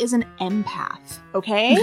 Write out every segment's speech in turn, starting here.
is an empath, okay?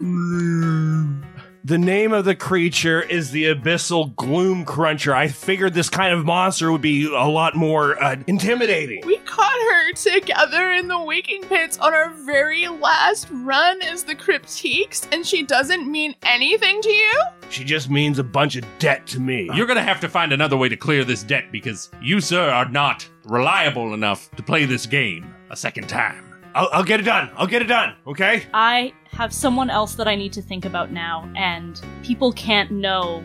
The name of the creature is the Abyssal Gloom Cruncher. I figured this kind of monster would be a lot more uh, intimidating. we caught her together in the waking pits on our very last run as the Cryptiques, and she doesn't mean anything to you? She just means a bunch of debt to me. You're gonna have to find another way to clear this debt because you, sir, are not reliable enough to play this game a second time. I'll, I'll get it done. I'll get it done. Okay. I have someone else that I need to think about now, and people can't know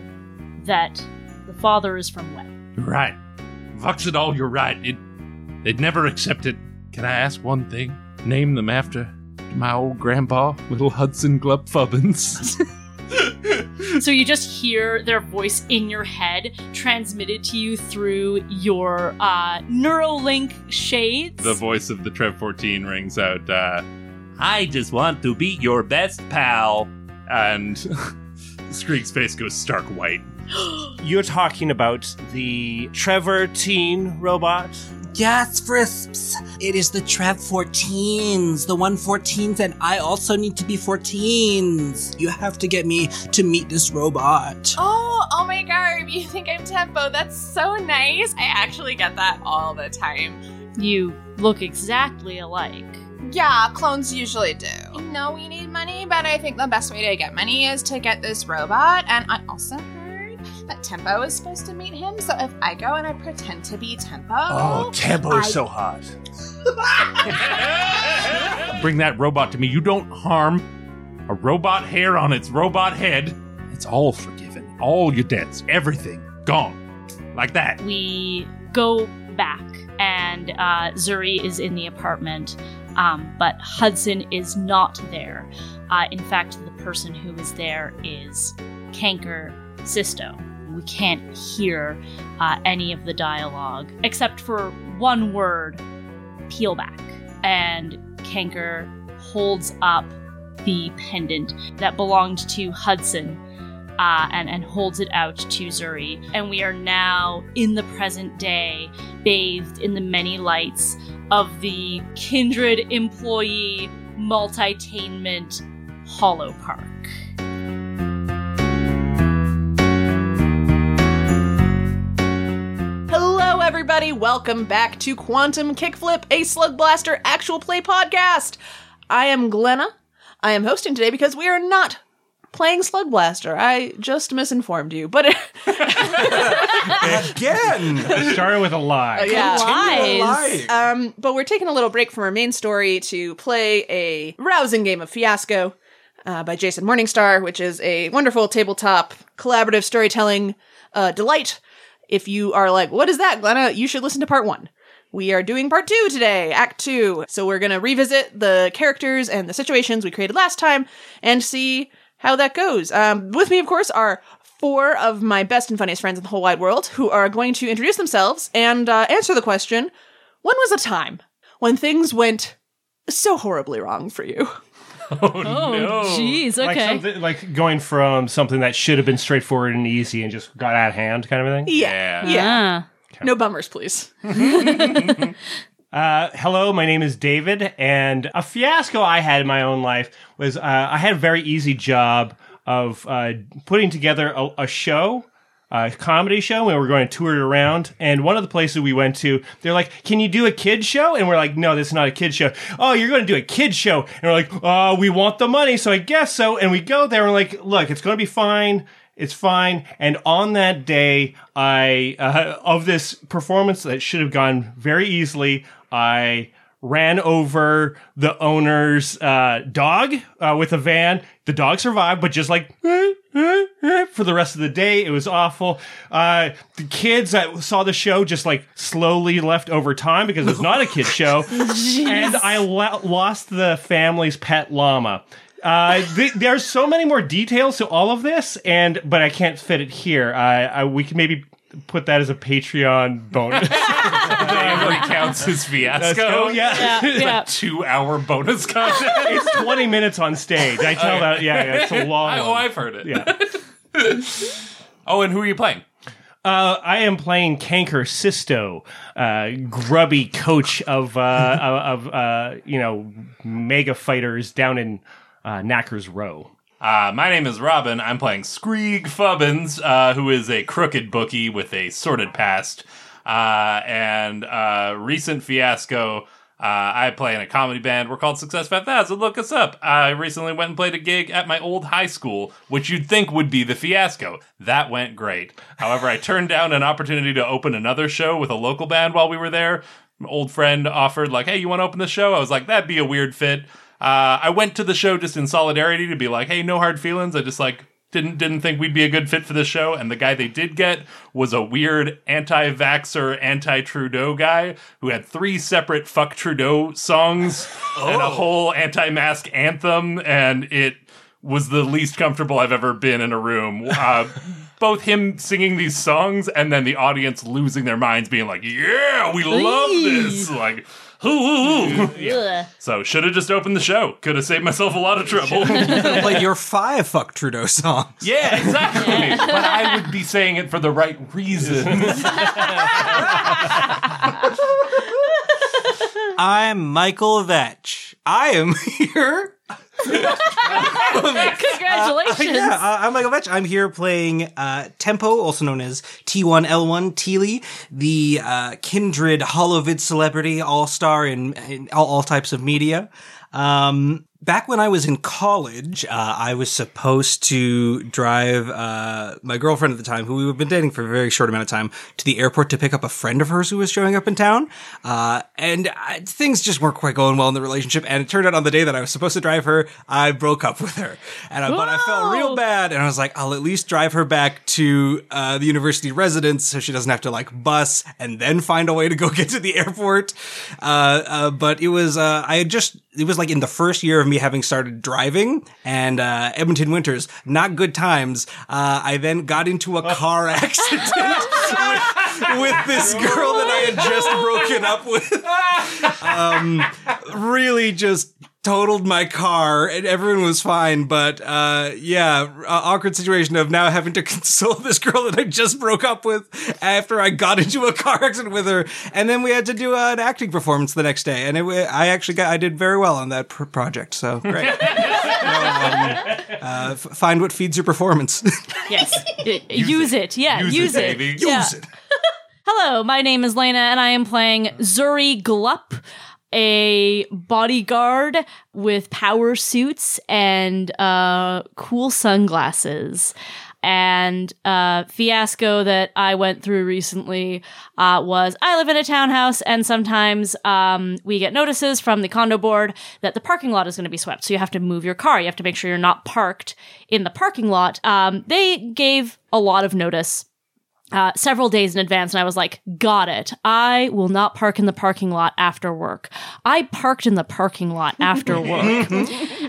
that the father is from Web. You're right. Vuxidol, you're right. It they'd never accept it. Can I ask one thing? Name them after my old grandpa, little Hudson Glupfubbins. So you just hear their voice in your head transmitted to you through your uh, Neuralink shades. the voice of the Trev 14 rings out, uh, I just want to be your best pal. And Screek's face goes stark white. You're talking about the Trev 14 robot. Yes, Frisps. It is the Trev 14s, the 114s, and I also need to be 14s. You have to get me to meet this robot. Oh, oh my god, you think I'm Tempo? That's so nice. I actually get that all the time. you look exactly alike. Yeah, clones usually do. I know we need money, but I think the best way to get money is to get this robot. And I also heard that Tempo is supposed to meet him. So if I go and I pretend to be Tempo, Oh, Tempo is I- so hot. Bring that robot to me. You don't harm a robot hair on its robot head. It's all forgiven. All your debts, everything gone. Like that. We go back, and uh, Zuri is in the apartment, um, but Hudson is not there. Uh, in fact, the person who is there is Canker Sisto. We can't hear uh, any of the dialogue except for one word peel back. And Kanker holds up the pendant that belonged to Hudson uh, and, and holds it out to Zuri. And we are now in the present day, bathed in the many lights of the Kindred employee multitainment Hollow Park. Everybody. Welcome back to Quantum Kickflip, a Slug Blaster actual play podcast. I am Glenna. I am hosting today because we are not playing Slug Blaster. I just misinformed you, but Again. Started with a lie. yeah. Lies. Um, but we're taking a little break from our main story to play a rousing game of Fiasco uh, by Jason Morningstar, which is a wonderful tabletop collaborative storytelling uh, delight. If you are like, what is that, Glenna? You should listen to part one. We are doing part two today, act two. So we're going to revisit the characters and the situations we created last time and see how that goes. Um, with me, of course, are four of my best and funniest friends in the whole wide world who are going to introduce themselves and uh, answer the question when was a time when things went so horribly wrong for you? Oh, Oh, jeez. Like, Okay. something, like going from something that should have been straightforward and easy and just got out of hand kind of a thing. Yeah. Yeah. Yeah. Ah. No bummers, please. Uh, hello, my name is David, and a fiasco I had in my own life was uh, I had a very easy job of uh, putting together a, a show, a comedy show, and we were going to tour it around. And one of the places we went to, they're like, "Can you do a kid show?" And we're like, "No, this is not a kid show." Oh, you're going to do a kid show, and we're like, "Uh, we want the money, so I guess so." And we go there, and we're like, "Look, it's going to be fine." It's fine. And on that day, I uh, of this performance that should have gone very easily, I ran over the owner's uh, dog uh, with a van. The dog survived, but just like for the rest of the day, it was awful. Uh, the kids that saw the show just like slowly left over time because it's not a kid show, and I lo- lost the family's pet llama. Uh, th- there's so many more details to all of this, and but I can't fit it here. I, I we can maybe put that as a Patreon bonus. That counts as fiasco. Oh yeah, Yeah, yeah. Two hour bonus content. it's 20 minutes on stage. I tell that. Yeah, yeah, it's a long. I, oh, one. I've heard it. Yeah. Oh, and who are you playing? Uh, Uh, I am playing Canker Sisto, uh, grubby coach of uh, of uh, you know mega fighters down in uh, Knackers Row. Uh, my name is Robyn. I'm playing Screeg Fubbins, uh, who is a crooked bookie with a sordid past. Uh, and uh, recent fiasco. Uh, I play in a comedy band. We're called Success 5000. Look us up. I recently went and played a gig at my old high school, which you'd think would be the fiasco. That went great. However, I turned down an opportunity to open another show with a local band while we were there. An old friend offered, like, hey, you want to open the show? I was like, that'd be a weird fit. Uh, I went to the show just in solidarity to be like, hey, no hard feelings. I just like didn't didn't think we'd be a good fit for the show. And the guy they did get was a weird anti-vaxxer, anti-Trudeau guy who had three separate "fuck Trudeau" songs and a whole anti-mask anthem, and it was the least comfortable I've ever been in a room. Uh, both him singing these songs and then the audience losing their minds, being like, "Yeah, we love this!" Like. "Hoo, hoo, hoo." Ugh. So should have just opened the show. Could have saved myself a lot of trouble. like your five fuck Trudeau songs. yeah, exactly. but I would be saying it for the right reasons. I'm Michael Vetch. I am here. Congratulations. Yeah, uh, I'm Michael Vetch. I'm here playing uh, Tempo, also known as T1L1 Teely, the uh, kindred holovid celebrity all star in, in all, all types of media. Um, back when I was in college, uh, I was supposed to drive uh, my girlfriend at the time, who we had been dating for a very short amount of time, to the airport to pick up a friend of hers who was showing up in town. Uh, and I, things just weren't quite going well in the relationship. And it turned out on the day that I was supposed to drive her, I broke up with her. And I, but I felt real bad. And I was like, I'll at least drive her back to uh, the university residence so she doesn't have to like bus and then find a way to go get to the airport. Uh, uh, but it was, uh, I had just, it was like in the first year of me having started driving and uh, Edmonton winters, not good times. Uh, I then got into a car accident with, with this girl that I had just broken up with. Um, really just totaled my car and everyone was fine. But uh, yeah, uh, awkward situation of now having to console this girl that I just broke up with after I got into a car accident with her, and then we had to do uh, an acting performance the next day, and it, I actually got I did very well on that pr- project. So great. um, uh, f- find what feeds your performance. Yes. Y- use it. Yeah, Use use, it, it. baby. Yeah. Use it. Hello, my name is Laena, and I am playing Zuri Glup, a bodyguard with power suits and uh, cool sunglasses. And uh, fiasco that I went through recently uh, was I live in a townhouse, and sometimes um, we get notices from the condo board that the parking lot is going to be swept. So you have to move your car. You have to make sure you're not parked in the parking lot. Um, they gave a lot of notice uh, several days in advance, and I was like, got it. I will not park in the parking lot after work. I parked in the parking lot after work.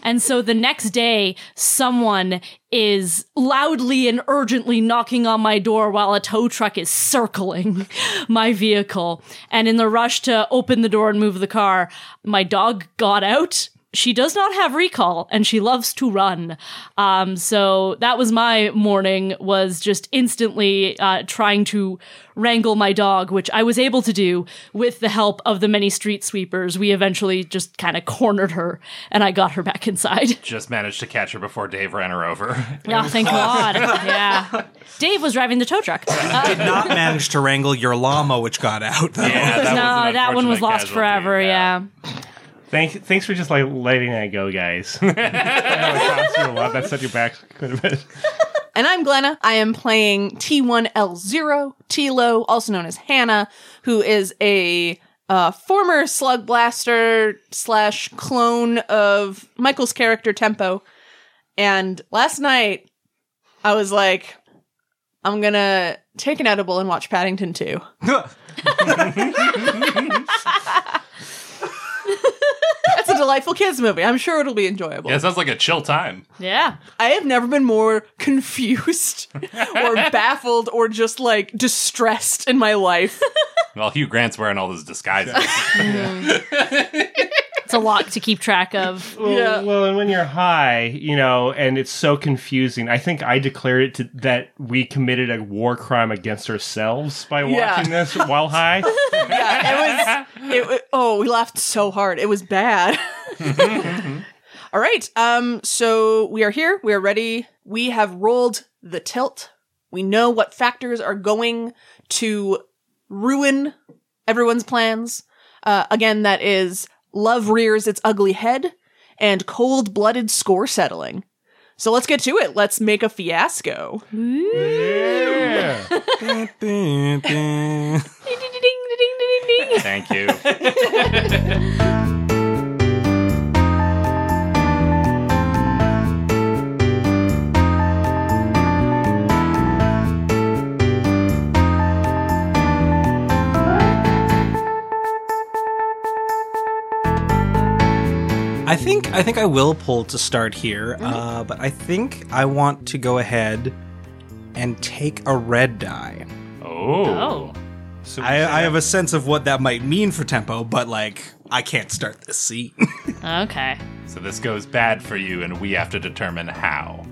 and so the next day, someone is loudly and urgently knocking on my door while a tow truck is circling my vehicle. And in the rush to open the door and move the car, my dog got out she does not have recall and she loves to run um, so that was my morning was just instantly uh, trying to wrangle my dog which i was able to do with the help of the many street sweepers we eventually just kind of cornered her and i got her back inside Just managed to catch her before Dave ran her over. oh thank god yeah dave was driving the tow truck Uh, Did not manage to wrangle your llama, which got out. Though. Yeah, that no an that one was lost casualty, forever yeah. Thanks, thanks for just like letting that go, guys. I know it cost you a lot. That set you back quite a bit. And I'm Glenna. I am playing T1L0, Tilo, also known as Hannah, who is a uh, former Slug Blaster slash clone of Michael's character Tempo. And last night, I was like, I'm gonna take an edible and watch Paddington 2. It's a delightful kids movie. I'm sure it'll be enjoyable. Yeah, it sounds like a chill time. yeah I have never been more confused or baffled or just like distressed in my life. Well, Hugh Grant's wearing all those disguises. Hmm. It's a lot to keep track of. Well, Yeah. well, and when you're high, you know, and it's so confusing. I think I declared it to, that we committed a war crime against ourselves by Yeah. watching this while high. yeah, it was. It, wa- oh, we laughed so hard. It was bad. All right. Um. So we are here. We are ready. We have rolled the tilt. We know what factors are going to ruin everyone's plans. Uh, again, that is love rears its ugly head and cold-blooded score settling. So let's get to it. Let's make a fiasco. yeah. Ding, ding, ding, ding, ding, ding. Thank you. think I think I will pull to start here, uh, but I think I want to go ahead and take a red die. Oh. Oh. So I, I have a sense of what that might mean for tempo, but like I can't start this scene. Okay. So this goes bad for you, and we have to determine how.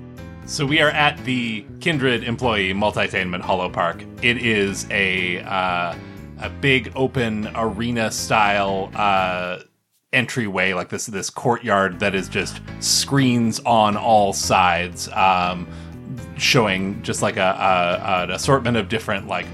So we are at the Kindred Employee Multitainment Hollow Park. It is a uh, a big open arena style uh, entryway, like this this courtyard that is just screens on all sides, um, showing just like a, a an assortment of different like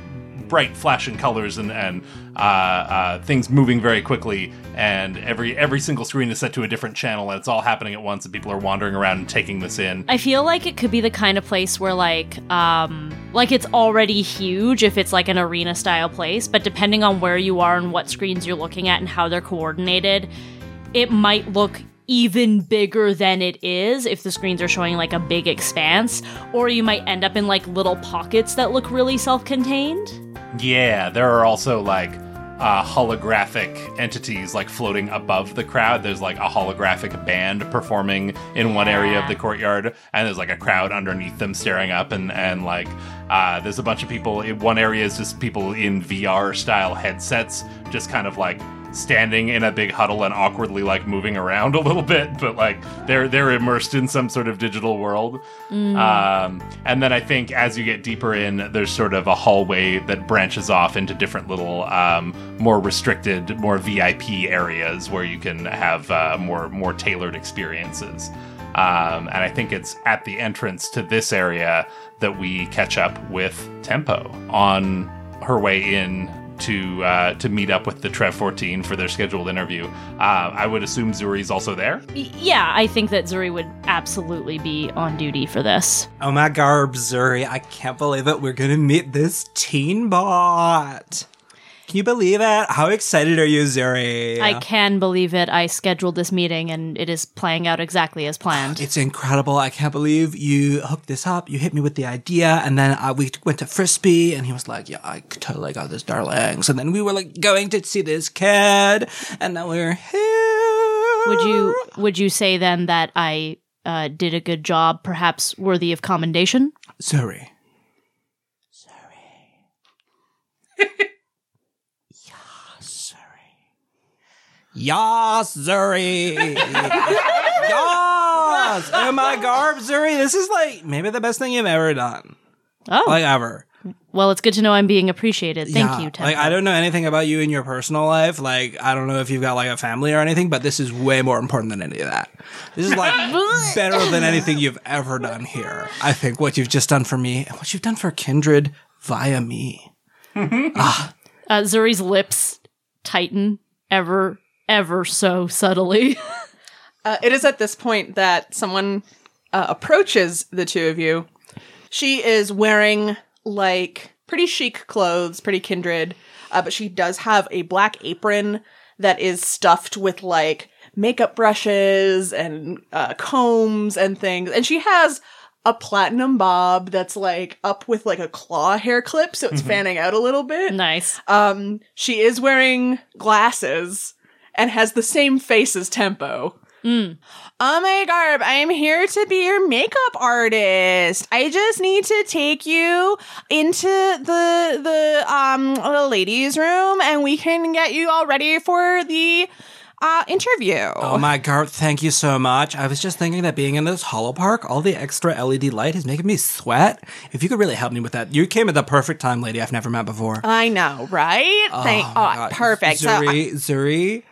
bright flashing colors and and uh, uh, things moving very quickly and every every single screen is set to a different channel and it's all happening at once and people are wandering around and taking this in. I feel like it could be the kind of place where like um like it's already huge if it's like an arena style place, but depending on where you are and what screens you're looking at and how they're coordinated, it might look even bigger than it is if the screens are showing like a big expanse, or you might end up in like little pockets that look really self-contained. yeah there are also like uh, holographic entities like floating above the crowd there's like a holographic band performing in one area of the courtyard and there's like a crowd underneath them staring up and and like uh, there's a bunch of people in one area is just people in vr style headsets just kind of like standing in a big huddle and awkwardly like moving around a little bit but like they're they're immersed in some sort of digital world. Um, and then i think as you get deeper in there's sort of a hallway that branches off into different little um, more restricted more vip areas where you can have uh, more more tailored experiences. Um, and i think it's at the entrance to this area that we catch up with tempo on her way in to uh, to meet up with the Trev 14 for their scheduled interview. Uh, I would assume Zuri's also there. Yeah, I think that Zuri would absolutely be on duty for this. oh my garb, Zuri, I can't believe it. We're gonna meet this teen bot. Can you believe it? How excited are you, Zuri? I can believe it. I scheduled this meeting and it is playing out exactly as planned. It's incredible. I can't believe you hooked this up. You hit me with the idea, and then uh, we went to Frisbee, and he was like, "Yeah, I totally got this, darlings." And then we were like going to see this kid, and now we're here. Would you would you say then that I uh, did a good job, perhaps worthy of commendation? Zuri? Yas, Zuri. Yas. Oh my garb, Zuri. This is like maybe the best thing you've ever done. Oh, Like ever. well, it's good to know I'm being appreciated. Thank Yeah. you, Tempo. Like I don't know anything about you in your personal life. Like I don't know if you've got like a family or anything, but this is way more important than any of that. This is like better than anything you've ever done here. I think what you've just done for me and what you've done for Kindred via me. uh, Zuri's lips tighten ever, ever so subtly. Uh, it is at this point that someone uh, approaches the two of you. She is wearing like pretty chic clothes, pretty kindred, uh, but she does have a black apron that is stuffed with like makeup brushes and uh, combs and things. And she has a platinum bob that's like up with like a claw hair clip, so it's fanning out a little bit. nice. Um, she is wearing glasses and has the same face as Tempo. Oh my garb, I'm here to be your makeup artist. I just need to take you into the the um the ladies room and we can get you all ready for the uh, interview. Oh my god, thank you so much. I was just thinking that being in this hollow park, all the extra LED light is making me sweat. If you could really help me with that. You came at the perfect time, lady I've never met before. I know, right? Thank. Oh, my God. perfect. So, I- Zuri, Zuri,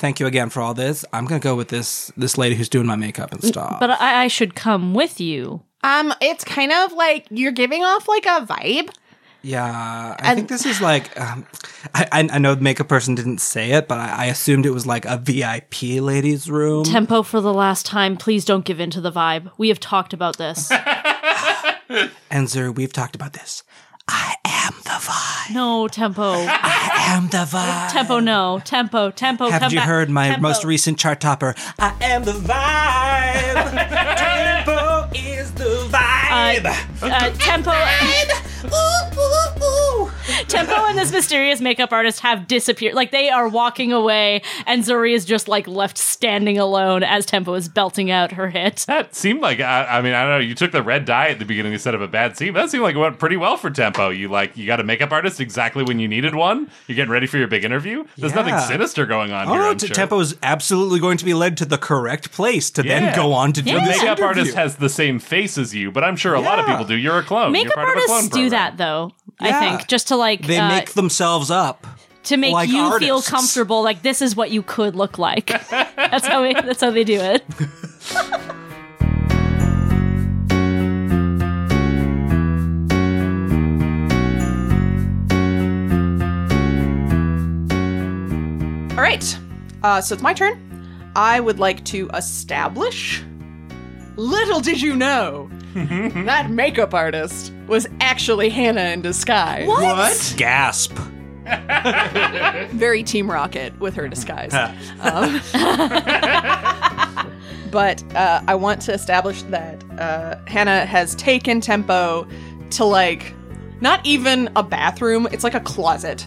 thank you again for all this. I'm gonna go with this this lady who's doing my makeup and stuff. But I, I should come with you. um, it's kind of like you're giving off like a vibe. yeah, I And- think this is like um, I, I I know the makeup person didn't say it, but I, I assumed it was like a VIP ladies room. Tempo for the last time. Please don't give in to the vibe. We have talked about this. and Zuri, we've talked about this. I am the vibe. No, Tempo. I am the vibe. Tempo, no. Tempo, Tempo, Haven't you back. heard my Tempo. most recent chart topper? I am the vibe. Tempo is the vibe. Uh, Tempo. Tempo and this mysterious makeup artist have disappeared. Like they are walking away, and Zuri is just like left standing alone as Tempo is belting out her hit. That seemed like I, I mean I don't know. You took the red dye at the beginning instead of a bad scene. That seemed like it went pretty well for tempo. You like you got a makeup artist exactly when you needed one. You're getting ready for your big interview. There's nothing sinister going on Oh, here. no, t- sure. Tempo is absolutely going to be led to the correct place to Yeah. then go on to do The this makeup interview. artist has the same face as you, but I'm sure a lot of people do. You're a clone. Makeup You're part of a clone artists do program. that though. I think just to like They uh, make themselves up. to make like you feel comfortable. Like this is what you could look like. that's how we, that's how they do it. All right. Uh, so it's my turn. I would like to establish. Little did you know that makeup artist was actually Hannah in disguise. What? Gasp. Very Team Rocket with her disguise. um, but uh, I want to establish that uh, Hannah has taken Tempo to like not even a bathroom; it's like a closet.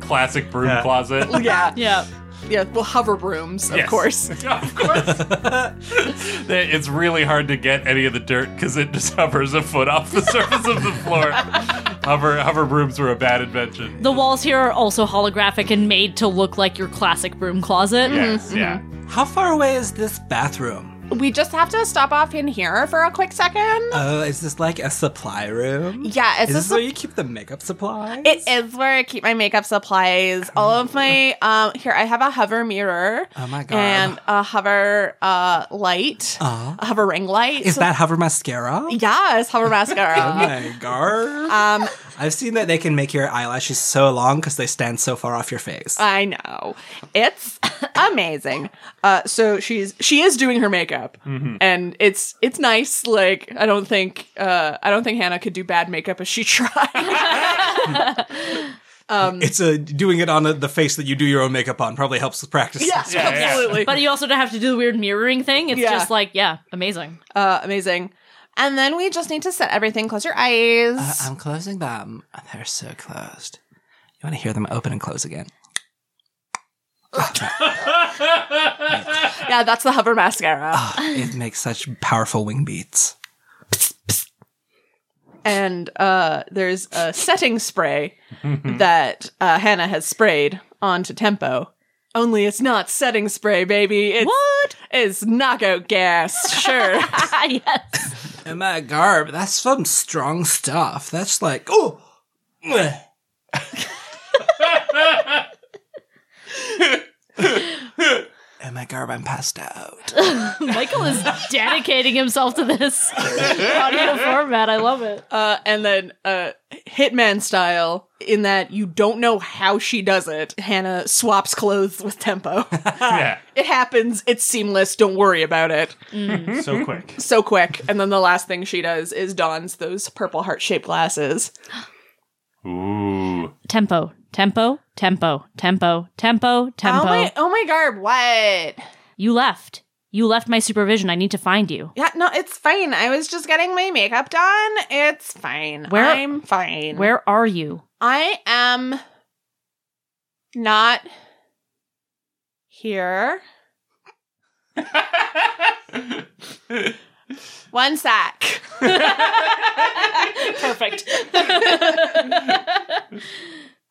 Classic broom closet. Yeah, Yeah. Yeah. Well, hover brooms, of Yes. course. of course. it's really hard to get any of the dirt because it just hovers a foot off the surface of the floor. hover hover brooms were a bad invention. The walls here are also holographic and made to look like your classic broom closet. Yes, mm-hmm. yeah. Mm-hmm. How far away is this bathroom? We just have to stop off in here for a quick second. Oh, is this like a supply room? yeah, Is it's this where you keep the makeup supplies? It is where I keep my makeup supplies. All of my um here I have a hover mirror. Oh my God. And a hover uh light. Aw. A hover ring light. Is that hover mascara? Yes, hover mascara. Oh my god. um I've seen that they can make your eyelashes so long because they stand so far off your face. I know. It's amazing. Uh so she's she is doing her makeup. And it's it's nice. Like I don't think uh I don't think Hannah could do bad makeup if she tried. it's a doing it on a, the face that you do your own makeup on probably helps with practice. yes, Yeah, yeah. absolutely. But you also don't have to do the weird mirroring thing. It's Yeah. just like, yeah, amazing. Uh amazing. And then we just need to set everything. Close your eyes. Uh, I'm closing them. They're so closed. You want to hear them open and close again? yeah, that's the hover mascara. it makes such powerful wing beats. and uh, there's a setting spray that uh, Hannah has sprayed onto Tempo. Only it's not setting spray, baby. It's, What? It's knockout gas. Sure. yes. And my garb, that's some strong stuff. That's like, oh. meh. and my garb, I'm passed out. Michael is dedicating himself to this audio format. I love it. uh, and then uh, Hitman style, in that you don't know how she does it. Hannah swaps clothes with Tempo. yeah. it happens. It's seamless. Don't worry about it. So quick. So quick. And then the last thing she does is dons those purple heart shaped glasses. Ooh. Tempo, tempo, tempo, tempo, tempo, tempo. Oh my, oh my garb, what? You left. You left my supervision. I need to find you. Yeah, no, it's fine. I was just getting my makeup done. It's fine. Where- I'm fine. Where are you? I am not here. One sack. Perfect.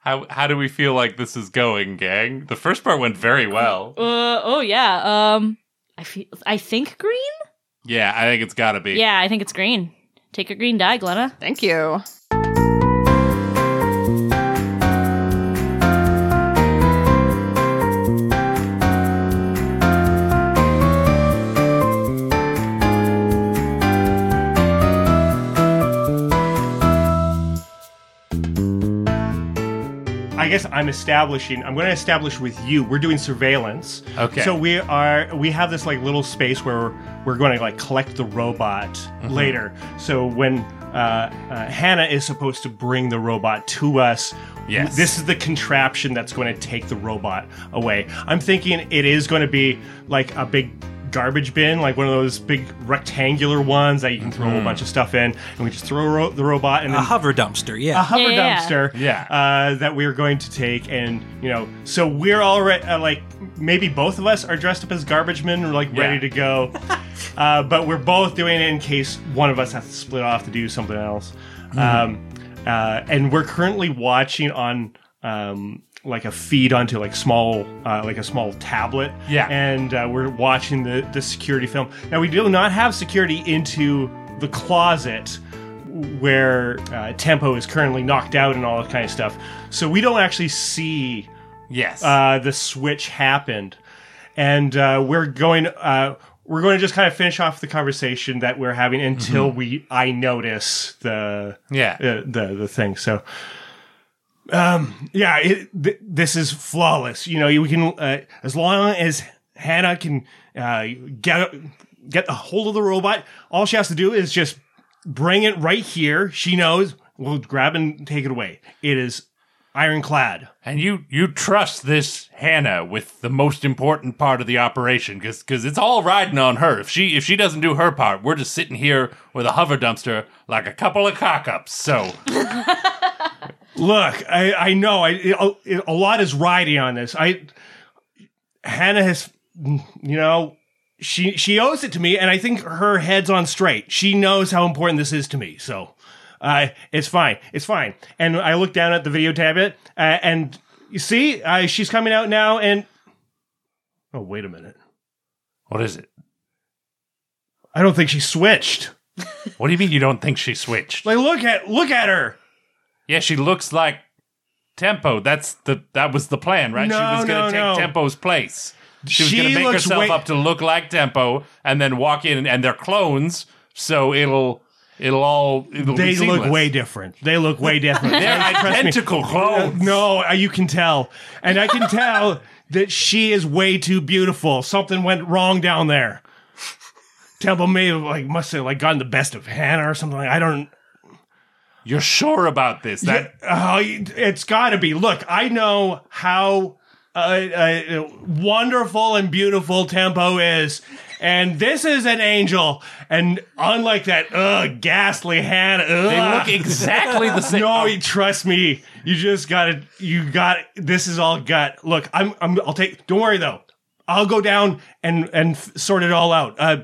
How how do we feel like this is going, gang? The first part went very well. Uh, oh yeah. Um, I feel. I think green. Yeah, I think it's got to be. Yeah, I think it's green. Take a green die, Glenna. Thank you. Guess I'm establishing. I'm going to establish with you. We're doing surveillance. Okay. So we are. We have this like little space where we're going to like collect the robot Mm-hmm. later. So when uh, uh, Hannah is supposed to bring the robot to us. Yes. This is the contraption that's going to take the robot away. I'm thinking it is going to be like a big garbage bin, like one of those big rectangular ones that you can throw Mm-hmm. a bunch of stuff in, and we just throw ro- the robot and A hover dumpster, yeah, a hover Yeah, yeah, yeah. dumpster Yeah. uh, that we're going to take and you know so we're already uh, like maybe both of us are dressed up as garbage men or like Yeah. ready to go uh, but we're both doing it in case one of us has to split off to do something else Mm-hmm. um, uh, and we're currently watching on um, like a feed onto like small uh, like a small tablet Yeah. and uh, we're watching the the security film now we do not have security into the closet where uh, tempo is currently knocked out and all that kind of stuff so we don't actually see Yes. uh, the switch happened and uh, we're going uh, we're going to just kind of finish off the conversation that we're having until we i notice the yeah. uh, the the thing. So, um, yeah, it, th- this is flawless. You know, we can uh, as long as Hannah can uh, get get a hold of the robot. All she has to do is just bring it right here. She knows. We'll grab and take it away. It is ironclad. And you you trust this Hannah with the most important part of the operation because it's all riding on her. If she if she doesn't do her part, we're just sitting here with a hover dumpster like a couple of cock ups. So Look, I, I know I it, a lot is riding on this. I Hannah has, you know, she she owes it to me, and I think her head's on straight. She knows how important this is to me, so uh, it's fine. It's fine. And I look down at the video tablet, uh, and you see, uh, she's coming out now, and oh, wait a minute, what is it? I don't think she switched. What do you mean you don't think she switched? Like, look at look at her. Yeah, she looks like Tempo. That's the that was the plan, right? she was gonna no, take no. Tempo's place. She was gonna make herself way- up to look like Tempo and then walk in and they're clones, so it'll it'll all it'll They look way different. They look way different. They're identical clones. No, uh, you can tell. And I can tell that she is way too beautiful. Something went wrong down there. Tempo may have like must have like gotten the best of Hannah or something. I don't. You're sure about this? That Oh, it's got to be. Look, I know how uh, uh, wonderful and beautiful Tempo is, and this is an angel. And unlike that, ugh, ghastly Hannah, they look exactly the same. No, you trust me. You just gotta. You got. This is all gut. Look, I'm. I'm. I'll take. Don't worry though. I'll go down and and f- sort it all out. Uh,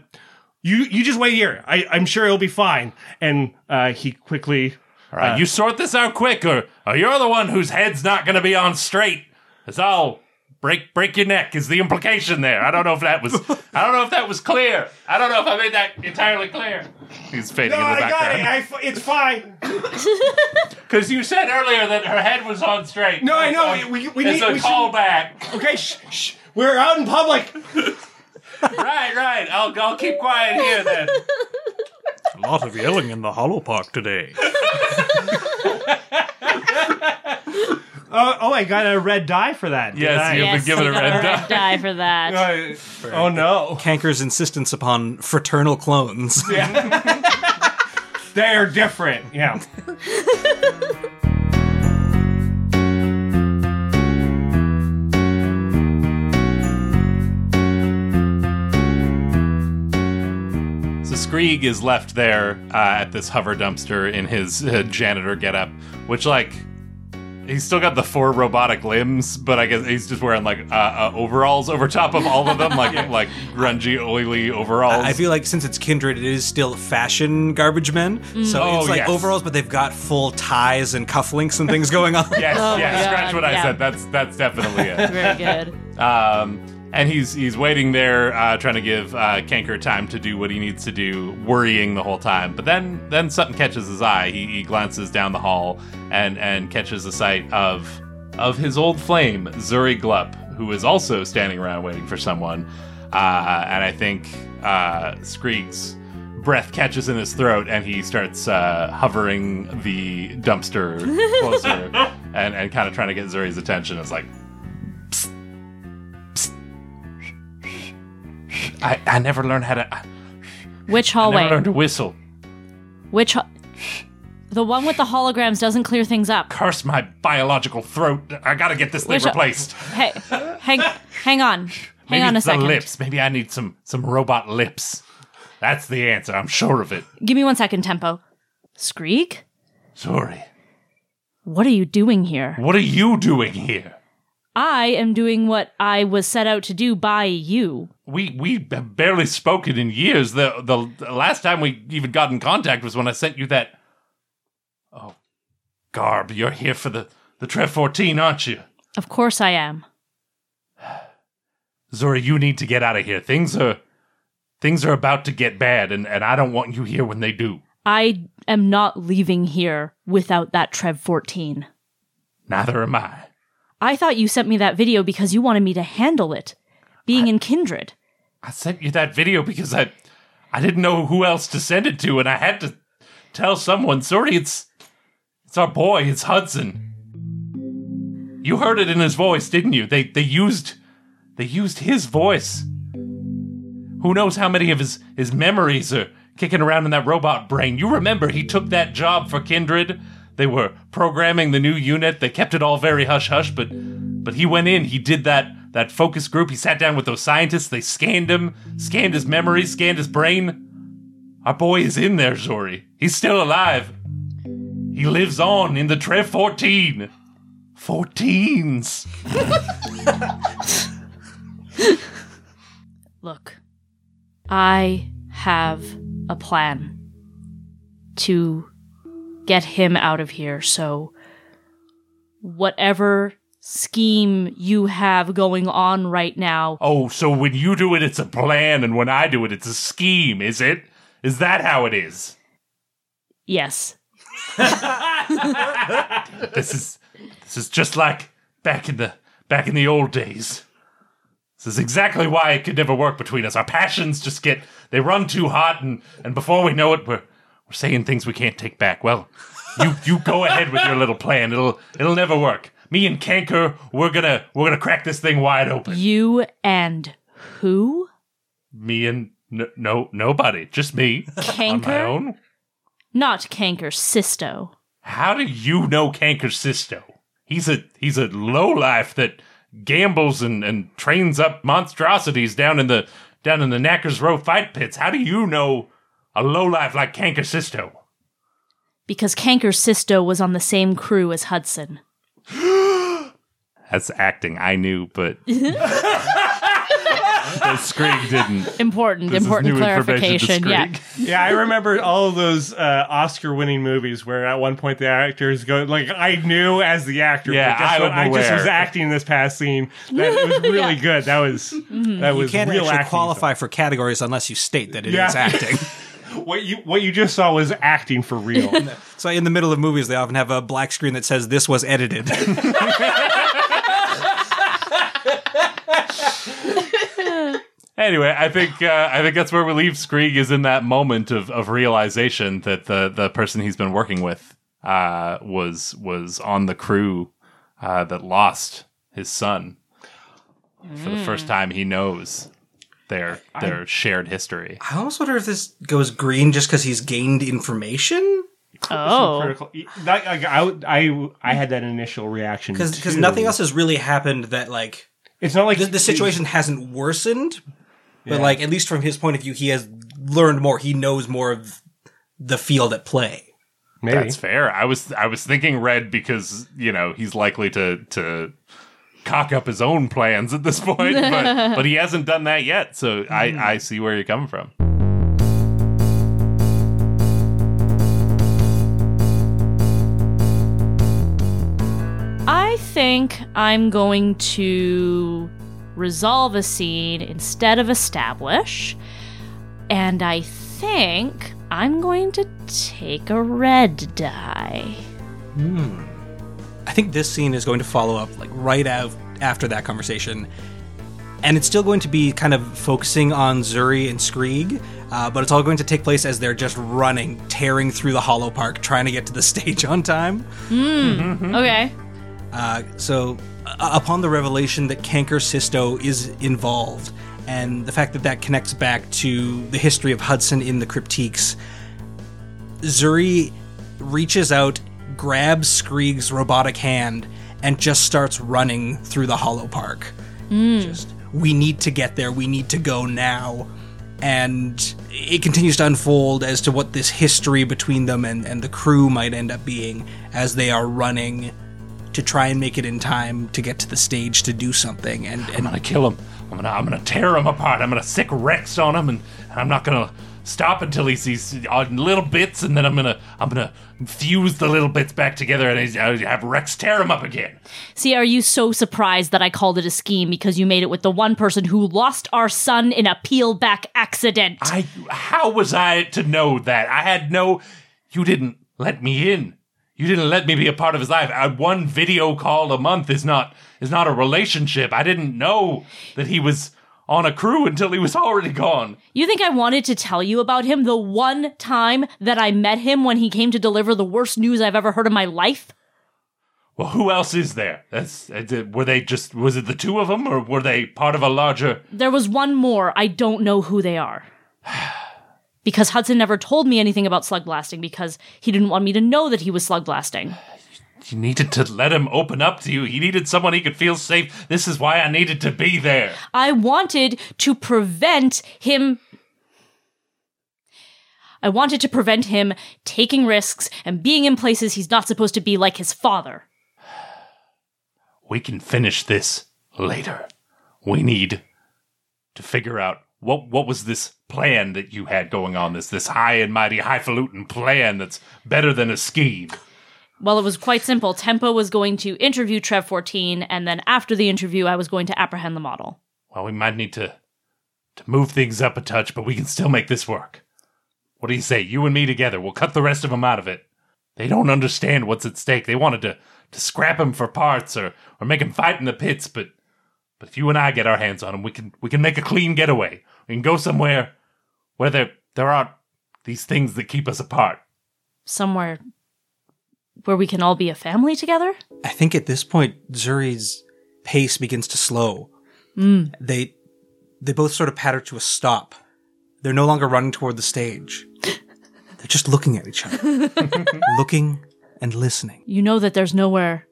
you you just wait here. I I'm sure it'll be fine. And uh, he quickly. All right, uh, you sort this out quick, or, or you're the one whose head's not going to be on straight. It's all break break your neck is the implication there. I don't know if that was I don't know if that was clear. I don't know if I made that entirely clear. He's fading No, in the I got it. I f- it's fine. because you said earlier that her head was on straight. No, I know. So We- we it's need- a we should- callback. Okay, shh, shh. We're out in public. right, right. I'll I'll keep quiet here then. A lot of yelling in the Hollow Park today. Oh, oh, I got a red die for that. did Yes, I? you- Yes, been given you a got red die. die for that. Uh, oh no, Kanker's insistence upon fraternal clones. they're different. Yeah. So is left there uh, at this hover dumpster in his uh, janitor getup, which like he's still got the four robotic limbs, but I guess he's just wearing like uh, uh, overalls over top of all of them, like like grungy, oily overalls. I feel like since it's Kindred, it is still fashion garbage men. So Oh, it's like yes. overalls, but they've got full ties and cufflinks and things going on. yes, Oh yes. my Scratch God, what I said. That's that's definitely it. Very good. Um, and he's he's waiting there, uh, trying to give uh, Kanker time to do what he needs to do, worrying the whole time. But then then something catches his eye. He, he glances down the hall and and catches the sight of of his old flame, Zuri Glup, who is also standing around waiting for someone. Uh, and I think uh, Skreeg's breath catches in his throat, and he starts uh, hovering the dumpster closer, and and kind of trying to get Zuri's attention. It's like. I, I never learned how to. I Which never learned to whistle. Which ho- the one with the holograms doesn't clear things up. Curse my biological throat. I gotta get this thing Which- replaced. Hey, hang, hang on, hang Maybe on a it's the second. lips. Maybe I need some some robot lips. That's the answer. I'm sure of it. Give me one second, Tempo. Skreek, Sorry. what are you doing here? What are you doing here? I am doing what I was set out to do by you. We we have barely spoken in years. The, the the last time we even got in contact was when I sent you that. Oh, Garb, you're here for the the Trev 14, aren't you? Of course I am. Zora, you need to get out of here. Things are things are about to get bad, and, and I don't want you here when they do. I am not leaving here without that Trev 14. Neither am I. I thought you sent me that video because you wanted me to handle it, being in Kindred. I sent you that video because I I didn't know who else to send it to, and I had to tell someone. Sorry, it's it's our boy. It's Hudson. You heard it in his voice, didn't you? They they used they used his voice. Who knows how many of his his memories are kicking around in that robot brain? You remember he took that job for Kindred. They were programming the new unit. They kept it all very hush hush, but but he went in. He did that that focus group. He sat down with those scientists. They scanned him, scanned his memories, scanned his brain. Our boy is in there, Zori. He's still alive. He lives on in the Trev 14. 14s. Look, I have a plan to get him out of here, so whatever scheme you have going on right now, Oh, so when you do it, it's a plan, and when I do it, it's a scheme, is it? Is that how it is? yes. This is this is just like back in the back in the old days. This is exactly why it could never work between us. Our passions just get they run too hot, and and before we know it, we're we're saying things we can't take back. Well, you you go ahead with your little plan. It'll it'll never work. Me and Kanker, we're gonna we're gonna crack this thing wide open. You and who? Me and no, no nobody, just me on my Kanker? own. Not Kanker, Sisto. How do you know Kanker Sisto? He's a he's a lowlife that gambles and, and trains up monstrosities down in the down in the Knackers Row fight pits. How do you know a lowlife like Kanker Sisto? Because Kanker Sisto was on the same crew as Hudson. That's acting. I knew, but the Screeg didn't. Important, This is important new information to clarification. Yeah. Yeah, I remember all of those uh, Oscar-winning movies where at one point the actors go like I knew as the actor. Yeah, but guess I'm what? I just aware. was acting in this past scene. That it was really good. That was that was You can't real actually acting. qualify for categories unless you state that it is Yeah. acting. What you what you just saw was acting for real. so in the middle of movies, they often have a black screen that says "This was edited." Anyway, I think uh, I think that's where we leave Screeg is in that moment of, of realization that the the person he's been working with uh, was was on the crew uh, that lost his son. For the first time, he knows their their shared history. I almost wonder if this goes green just because he's gained information. Oh. Critical. That, like, I, I I had that initial reaction Because too. nothing else has really happened that like It's not like the, the situation hasn't worsened, but Yeah. like at least from his point of view, he has learned more. He knows more of the field at play. Maybe. That's fair. I was I was thinking red because you know he's likely to to cock up his own plans at this point, but but he hasn't done that yet. So I hmm. I see where you're coming from. I think I'm going to resolve a scene instead of establish. And I think I'm going to take a red die. Hmm. I think this scene is going to follow up like right out after that conversation. And it's still going to be kind of focusing on Zuri and Skreeg, uh, but it's all going to take place as they're just running, tearing through the Hollow Park, trying to get to the stage on time. Okay. Uh, so, uh, upon the revelation that Canker Sisto is involved, and the fact that that connects back to the history of Hudson in the Cryptiques, Zuri reaches out, grabs Skreeg's robotic hand, and just starts running through the Hollow Park. Hmm. Just, we need to get there, we need to go now. And it continues to unfold as to what this history between them and, and the crew might end up being as they are running to try and make it in time to get to the stage to do something. And, and I'm gonna kill him. I'm gonna I'm gonna tear him apart. I'm gonna sic Rex on him, and I'm not gonna stop until he sees on little bits, and then I'm gonna I'm gonna fuse the little bits back together, and I have Rex tear him up again. See, are you so surprised that I called it a scheme because you made it with the one person who lost our son in a peel back accident? I how was I to know that? I had no. You didn't let me in. You didn't let me be a part of his life. I, one video call a month is not is not a relationship. I didn't know that he was on a crew until he was already gone. You think I wanted to tell you about him the one time that I met him when he came to deliver the worst news I've ever heard in my life? Well, who else is there? That's uh, were they just was it the two of them or were they part of a larger? There was one more. I don't know who they are. because Hudson never told me anything about slug blasting because he didn't want me to know that he was slug blasting. You needed to let him open up to you. He needed someone he could feel safe. This is why I needed to be there. I wanted to prevent him. I wanted to prevent him taking risks and being in places he's not supposed to be, like his father. We can finish this later. We need to figure out what what was this plan that you had going on. This this high and mighty highfalutin plan that's better than a scheme. Well, it was quite simple. Tempo was going to interview Trev 14, and then after the interview, I was going to apprehend the model. Well, we might need to to move things up a touch, but we can still make this work. What do you say? You and me together. We'll cut the rest of them out of it. They don't understand what's at stake. They wanted to to scrap him for parts or or make him fight in the pits, but but if you and I get our hands on him, we can we can make a clean getaway. We can go somewhere where there there aren't these things that keep us apart. Somewhere where we can all be a family together? I think at this point, Zuri's pace begins to slow. Mm. They they both sort of patter to a stop. They're no longer running toward the stage. They're just looking at each other, looking and listening. You know that there's nowhere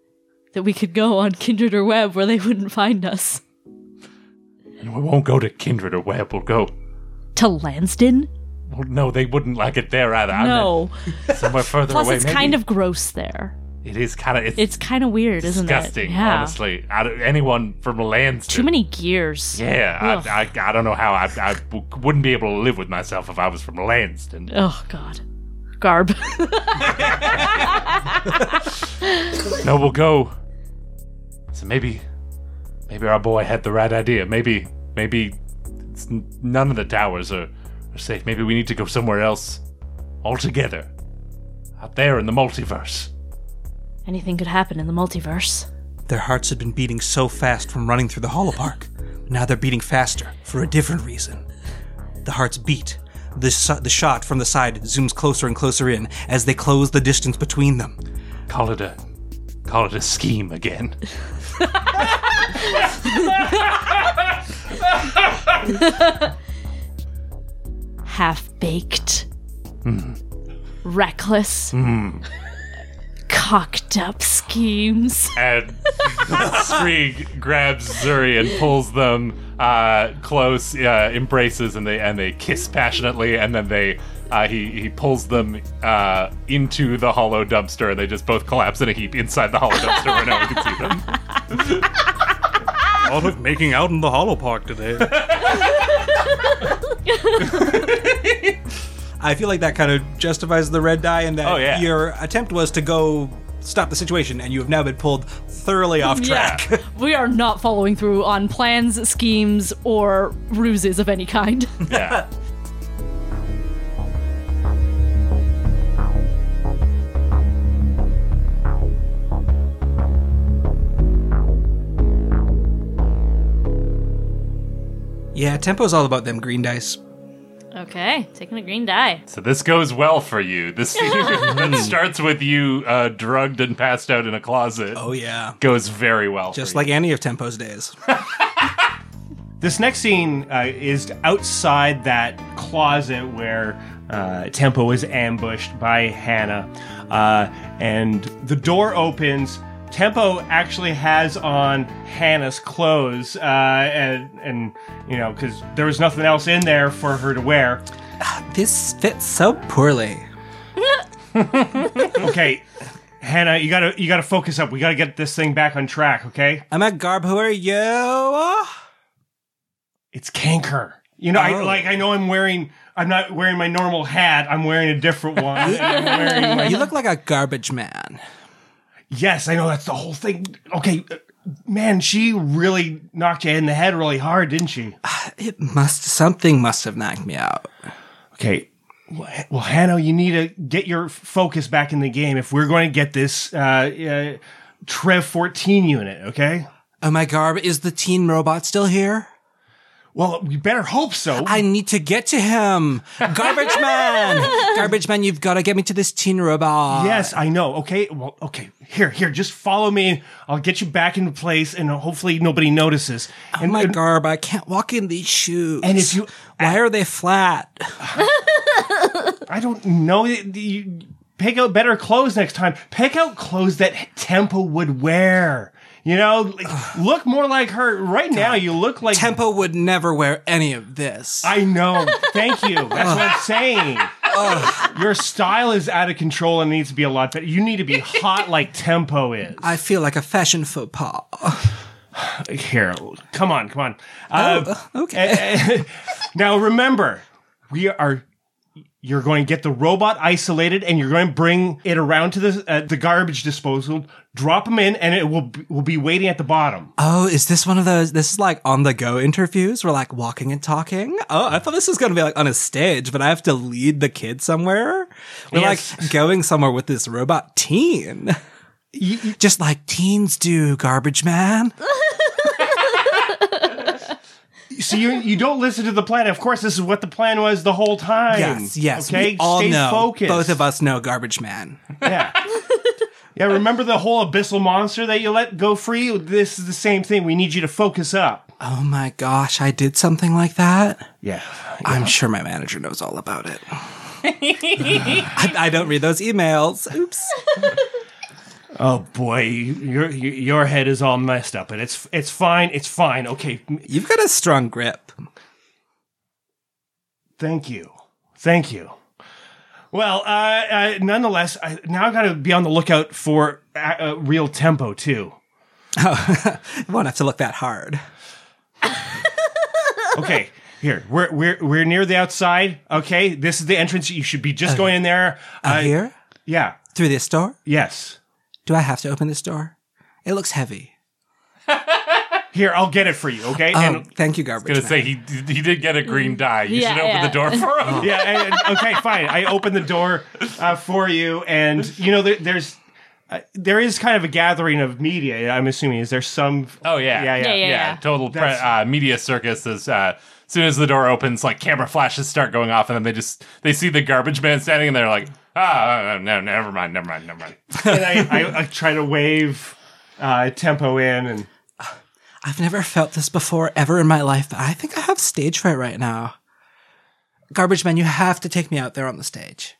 that we could go on Kindred or Web where they wouldn't find us. And we won't go to Kindred or Web. We'll go. To Lansden? Well, no, they wouldn't like it there either. No. somewhere further Plus, away. it's maybe. kind of gross there. It is kind of. It's, It's kind of weird, isn't it? disgusting. Yeah. Honestly, I don't- anyone from Lansden. Too many gears. Yeah, Ugh. I, I, I don't know how I, I w- wouldn't be able to live with myself if I was from Lansden. Oh, God. Garb. No, we'll go. So maybe, maybe our boy had the right idea. Maybe, maybe it's n- none of the towers are, are safe. Maybe we need to go somewhere else altogether. Out there in the multiverse. Anything could happen in the multiverse. Their hearts had been beating so fast from running through the hollow park. Now they're beating faster for a different reason. The hearts beat. The, so- the shot from the side zooms closer and closer in as they close the distance between them. Call it a, call it a scheme again. Half baked. Reckless. Cocked up schemes. and Skreeg grabs Zuri and pulls them uh, close, uh, embraces, and they and they kiss passionately, and then they uh, he he pulls them uh, into the hollow dumpster, and they just both collapse in a heap inside the hollow dumpster where no one can see them. A lot of making out in the Hollow Park today. I feel like that kind of justifies the red die, and that Oh, yeah. your attempt was to go stop the situation, and you have now been pulled thoroughly off track. Yeah. we are not following through on plans, schemes, or ruses of any kind. Yeah. yeah, tempo's all about them green dice. Okay, taking a green die. So this goes well for you. This starts with you uh, drugged and passed out in a closet Oh yeah, goes very well. just for like any of Tempo's days. This next scene uh, is outside that closet where uh, Tempo is ambushed by Hannah, uh, and the door opens. Tempo actually has on Hannah's clothes, uh, and and you know because there was nothing else in there for her to wear. this fits so poorly. Okay, Hannah, you gotta you gotta focus up. We gotta get this thing back on track. Okay, I'm a Garb. Who are you? it's Kanker. You know, I Oh. like. I know I'm wearing. I'm not wearing my normal hat. I'm wearing a different one. my You look like a garbage man. Yes, I know that's the whole thing. Okay, man, she really knocked you in the head really hard, didn't she? It must something must have knocked me out. Okay. Well, Hanno, you need to get your focus back in the game if we're going to get this uh, uh, Trev 14 unit, okay? Oh my Garb, is the teen robot still here? Well, we better hope so. I need to get to him. Garbage man! Garbage man, you've got to get me to this teen robot. yes, I know. Okay. Well, okay. Here, here, just follow me. I'll get you back into place and hopefully nobody notices. Oh and, my and- Garb, I can't walk in these shoes. And if you- Why are they flat? I don't know. You pick out better clothes next time. Pick out clothes that Tempo would wear. You know, look more like her. Right now, you look like Tempo would never wear any of this. I know. Thank you. That's what I'm saying. Your style is out of control and needs to be a lot better. You need to be hot like Tempo is. I feel like a fashion faux pas. Here, come on, come on. Uh, okay. now remember, we are. You're going to get the robot isolated, and you're going to bring it around to the uh, the garbage disposal. Drop them in, and it will be, will be waiting at the bottom. Oh, is this one of those? This is like on the go interviews. We're like walking and talking. Oh, I thought this was going to be like on a stage, but I have to lead the kid somewhere. We're Yes. like going somewhere with this robot teen. Just like teens do, garbage man. So you you don't listen to the plan. Of course, this is what the plan was the whole time. Yes, yes. Okay, we all Stay know. focused. Both of us know garbage man. Yeah. yeah, remember the whole abyssal monster that you let go free? This is the same thing. We need you to focus up. Oh my gosh, I did something like that. Yeah. I'm sure my manager knows all about it. I, I don't read those emails. Oops. Oh boy, your your head is all messed up, and it's it's fine. It's fine. Okay. You've got a strong grip. Thank you. Thank you. Well, uh, uh, nonetheless, I, now I got to be on the lookout for uh, uh, real tempo too. Won't have to look that hard. Okay, here we're we're we're near the outside. Okay, this is the entrance. You should be just going in there. Uh, Uh, here? Yeah. Through this door? Yes. Do I have to open this door? It looks heavy. Here, I'll get it for you. Okay. Oh, and thank you, garbage. gonna man. say he he did get a green die. You Yeah, should open yeah. the door for him. yeah. And, okay. Fine. I open the door uh, for you, and you know there, there's. Uh, there is kind of a gathering of media. I'm assuming. Is there some? Oh yeah, Yeah, yeah. Yeah, yeah. yeah. Total pre- uh, media circus. As uh, soon as the door opens, like camera flashes start going off, and then they just they see the garbage man standing, and they're like, ah, no, never mind, never mind, never mind. And I, I, I try to wave uh, tempo in, and I've never felt this before ever in my life, but I think I have stage fright right now. Garbage man, you have to take me out there on the stage.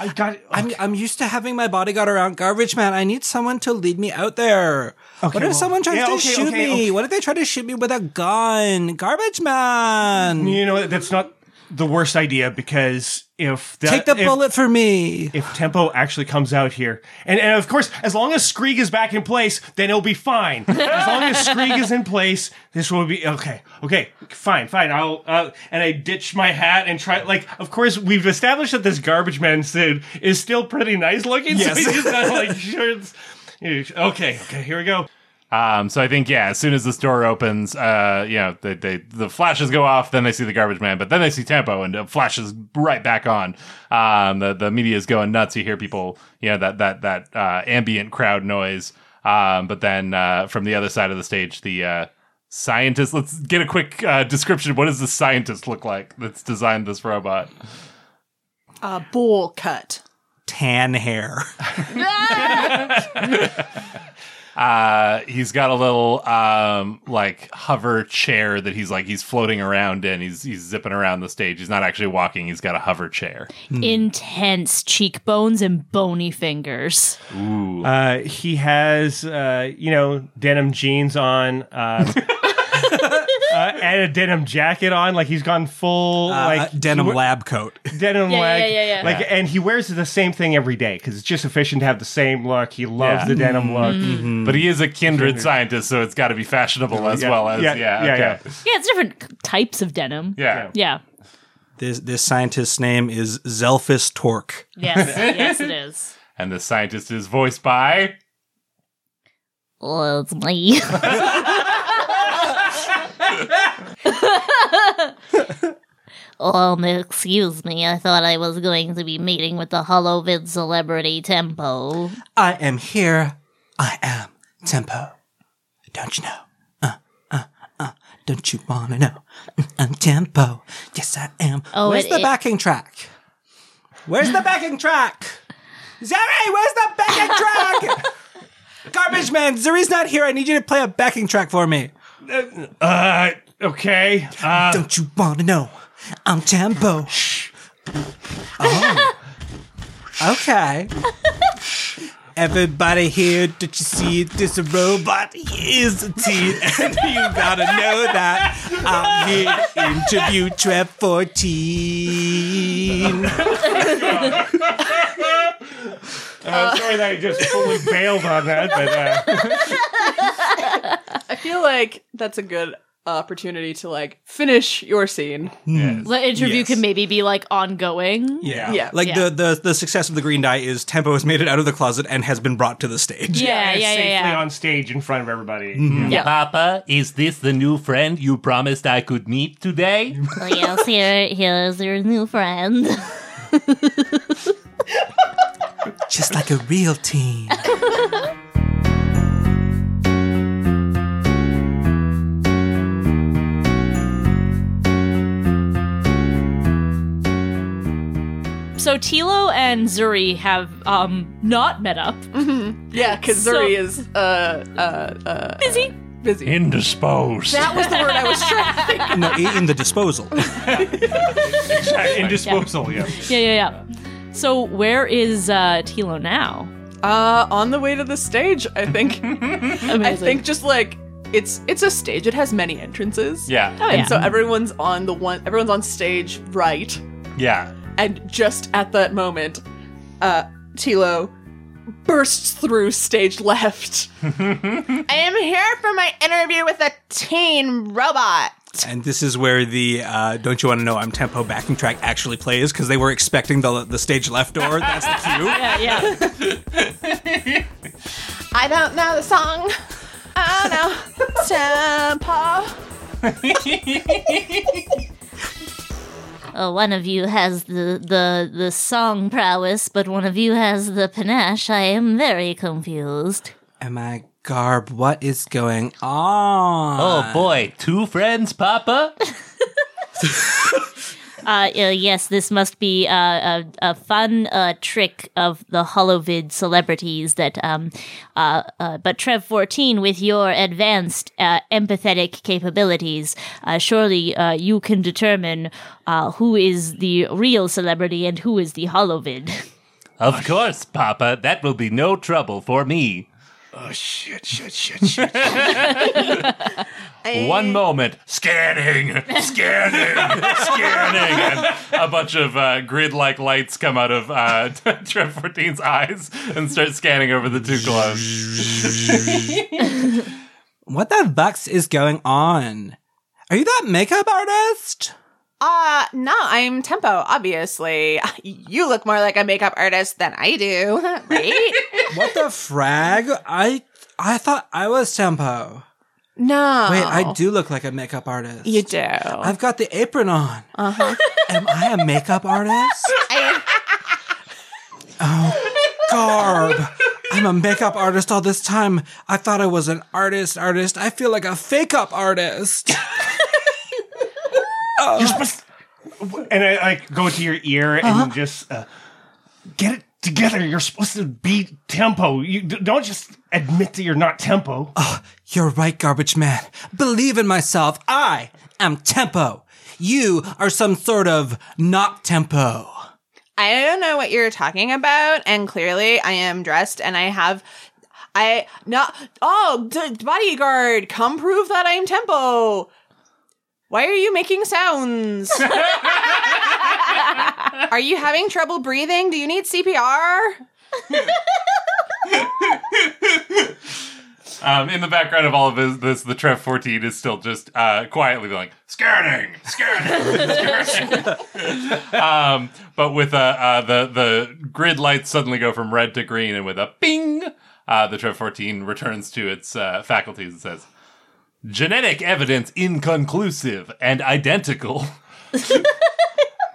I got. I'm I'm used to having my bodyguard around garbage man. I need someone to lead me out there. what if well, someone tries yeah, to okay, shoot okay, me? okay. What if they try to shoot me with a gun? Garbage man. You know that's not the worst idea because if the, Take the if- bullet for me. if Tempo actually comes out here. And, and of course, as long as Skreeg is back in place, then it'll be fine. As long as Skreeg is in place, this will be okay. Okay, fine, fine. I'll uh, and I ditch my hat and try. Like, of course, we've established that this garbage man suit is still pretty nice looking. Yes. So he's just not like shirts. Okay, okay, here we go. Um, so I think yeah, as soon as the store opens, uh, you know, they, they the flashes go off, then they see the garbage man, but then they see Tempo and it flashes right back on. Um, the the media is going nuts. You hear people, you know, that that that uh, ambient crowd noise. Um, but then uh, from the other side of the stage, the uh, scientist. Let's get a quick uh, description. What does the scientist look like that's designed this robot? Uh, bowl cut. Tan hair. Uh, he's got a little um like hover chair that he's like he's floating around in. He's he's zipping around the stage. He's not actually walking. He's got a hover chair. Intense cheekbones and bony fingers. Ooh. Uh, he has, uh, you know, denim jeans on, um, uh, and a denim jacket on. Like he's gone full, Uh, like denim he lab coat. denim Yeah, leg. yeah, yeah, yeah. Like, and he wears the same thing every day because it's just efficient to have the same look. He loves Yeah. the denim look. Mm-hmm. but he is a kindred scientist, so it's got to be fashionable as Yeah, well as yeah, yeah, yeah, okay. yeah. Yeah, it's different types of denim. yeah. Yeah. This this scientist's name is Zelphus Torque. Yes. yes, it is. And the scientist is voiced by. Well, it's me. Um, excuse me. I thought I was going to be meeting with the Hollowvid celebrity Tempo. I am here. I am Tempo. Don't you know? Uh, uh, uh. Don't you wanna know? I'm Tempo. Yes, I am. Oh, Where's it- the it- backing track? Where's the backing track? Zuri, where's the backing track? Garbage man, Zuri's not here. I need you to play a backing track for me. Uh, okay. Uh, Don't you wanna know? I'm Tempo. Oh. Okay. Everybody here, don't you see this robot? He is a teen, and you gotta know that I'm here to interview Trev 14. uh, sorry that I just fully bailed on that, but uh, I feel like that's a good opportunity to like finish your scene. Hmm. The interview Yes. can maybe be like ongoing. Yeah. Yeah. Like Yeah. The, the the success of the green die is Tempo has made it out of the closet and has been brought to the stage. Yeah, yeah, yeah, safely yeah. on stage in front of everybody. Mm-hmm. Yeah. Papa, is this the new friend you promised I could meet today? Oh, yes, here, here's your new friend. Just like a real teen. So Tilo and Zuri have um not met up. Yeah, because So- Zuri is uh uh uh Busy. busy. Indisposed. that was the word I was trying to think. no, in the disposal. In disposal, yeah. Yeah, yeah, yeah. So where is uh Tilo now? Uh, on the way to the stage, I think. Amazing. I think just like it's it's a stage. It has many entrances. Yeah. Oh, And yeah. so everyone's on the one. Everyone's on stage right, Yeah. And just at that moment, uh, Tilo bursts through stage left. I am here for my interview with a teen robot. And this is where the uh, "Don't you want to know I'm Tempo" backing track actually plays because they were expecting the the stage left door. That's the cue. yeah, yeah. I don't know the song. I don't know tempo. Oh, one of you has the, the, the song prowess, but one of you has the panache. I am very confused. Am I Garb? What is going on? Oh boy, two friends, Papa? Uh, uh, yes, this must be uh, a, a fun uh, trick of the Holovid celebrities that, um, uh, uh, but Trev 14, with your advanced empathetic capabilities, surely you can determine who is the real celebrity and who is the Holovid. Of course, Papa. That will be no trouble for me. Oh shit! Shit! Shit! Shit! One moment, scanning, scanning, scanning, and a bunch of uh, grid-like lights come out of uh, Trev 14's eyes and start scanning over the two gloves. What the fuck is going on? Are you that makeup artist? Uh, no, I'm Tempo, obviously. You look more like a makeup artist than I do, right? What the frag? I I thought I was Tempo. no. Wait, I do look like a makeup artist. You do. I've got the apron on. Uh-huh. Am I a makeup artist? I- Garb. I'm a makeup artist all this time. I thought I was an artist artist. I feel like a fake up artist. You're supposed and I like go to your ear and just uh, get it together. You're supposed to be tempo. You d- don't just admit that you're not tempo. You're right, garbage man. Believe in myself. I am tempo. You are some sort of not tempo. I don't know what you're talking about, and clearly I am dressed and I have. I not oh d- bodyguard, come prove that I'm tempo. Why are you making sounds? are you having trouble breathing? Do you need CPR? Um, in the background of all of this, this the Trev 14 is still just uh, quietly going, scanning, scanning, um, but with uh, uh, the, the grid lights suddenly go from red to green, and with a bing, uh, the Trev 14 returns to its uh, faculties and says, genetic evidence inconclusive and identical.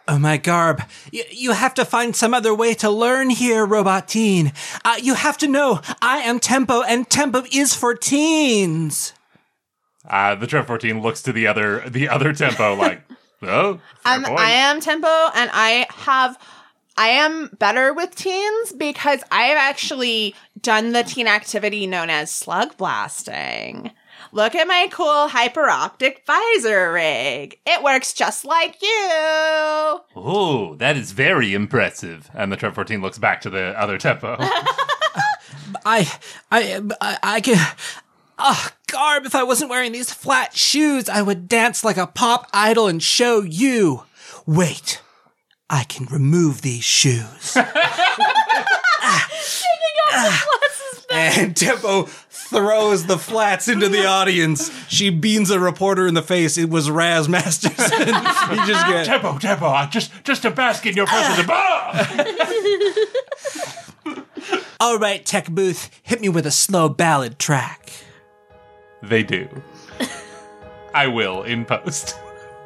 Oh my garb. Y- you have to find some other way to learn here, Robot Teen. Uh, you have to know I am Tempo and Tempo is for teens. Uh, the Trev 14 looks to the other the other tempo like, oh, Um, point. I am tempo, and I have. I am better with teens because I've actually done the teen activity known as slug blasting. Look at my cool hyperoptic visor rig. It works just like you. Oh, that is very impressive. And the Trev 14 looks back to the other tempo. I, I, I, I can. Oh, Garb, if I wasn't wearing these flat shoes, I would dance like a pop idol and show you. Wait, I can remove these shoes. Ah. Ah. And Tempo throws the flats into the audience. She beans a reporter in the face. It was Raz Masterson. he just get, Tempo, tempo. I just just to bask in your presence. All right, Tech Booth, hit me with a slow ballad track. they do. I will in post.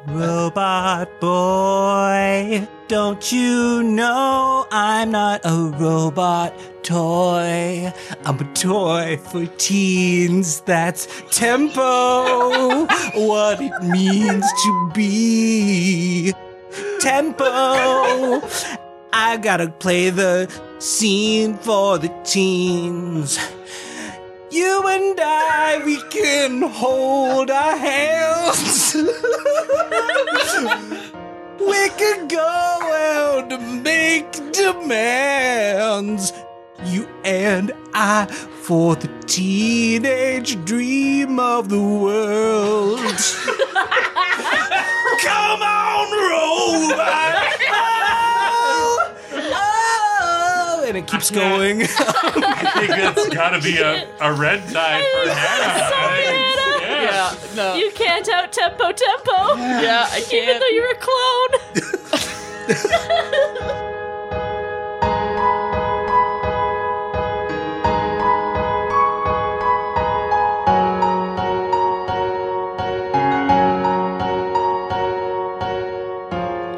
Robot boy, don't you know I'm not a robot toy? I'm a toy for teens. That's tempo. what it means to be tempo. I gotta play the scene for the teens. You and I, we can hold our hands. we can go out and make demands. You and I for the teenage dream of the world. Come on, robot! And it keeps going. I think that's gotta be a, a red die for Hannah. Yeah. Yeah, no. You can't out tempo tempo. yeah, I Even though you're a clone.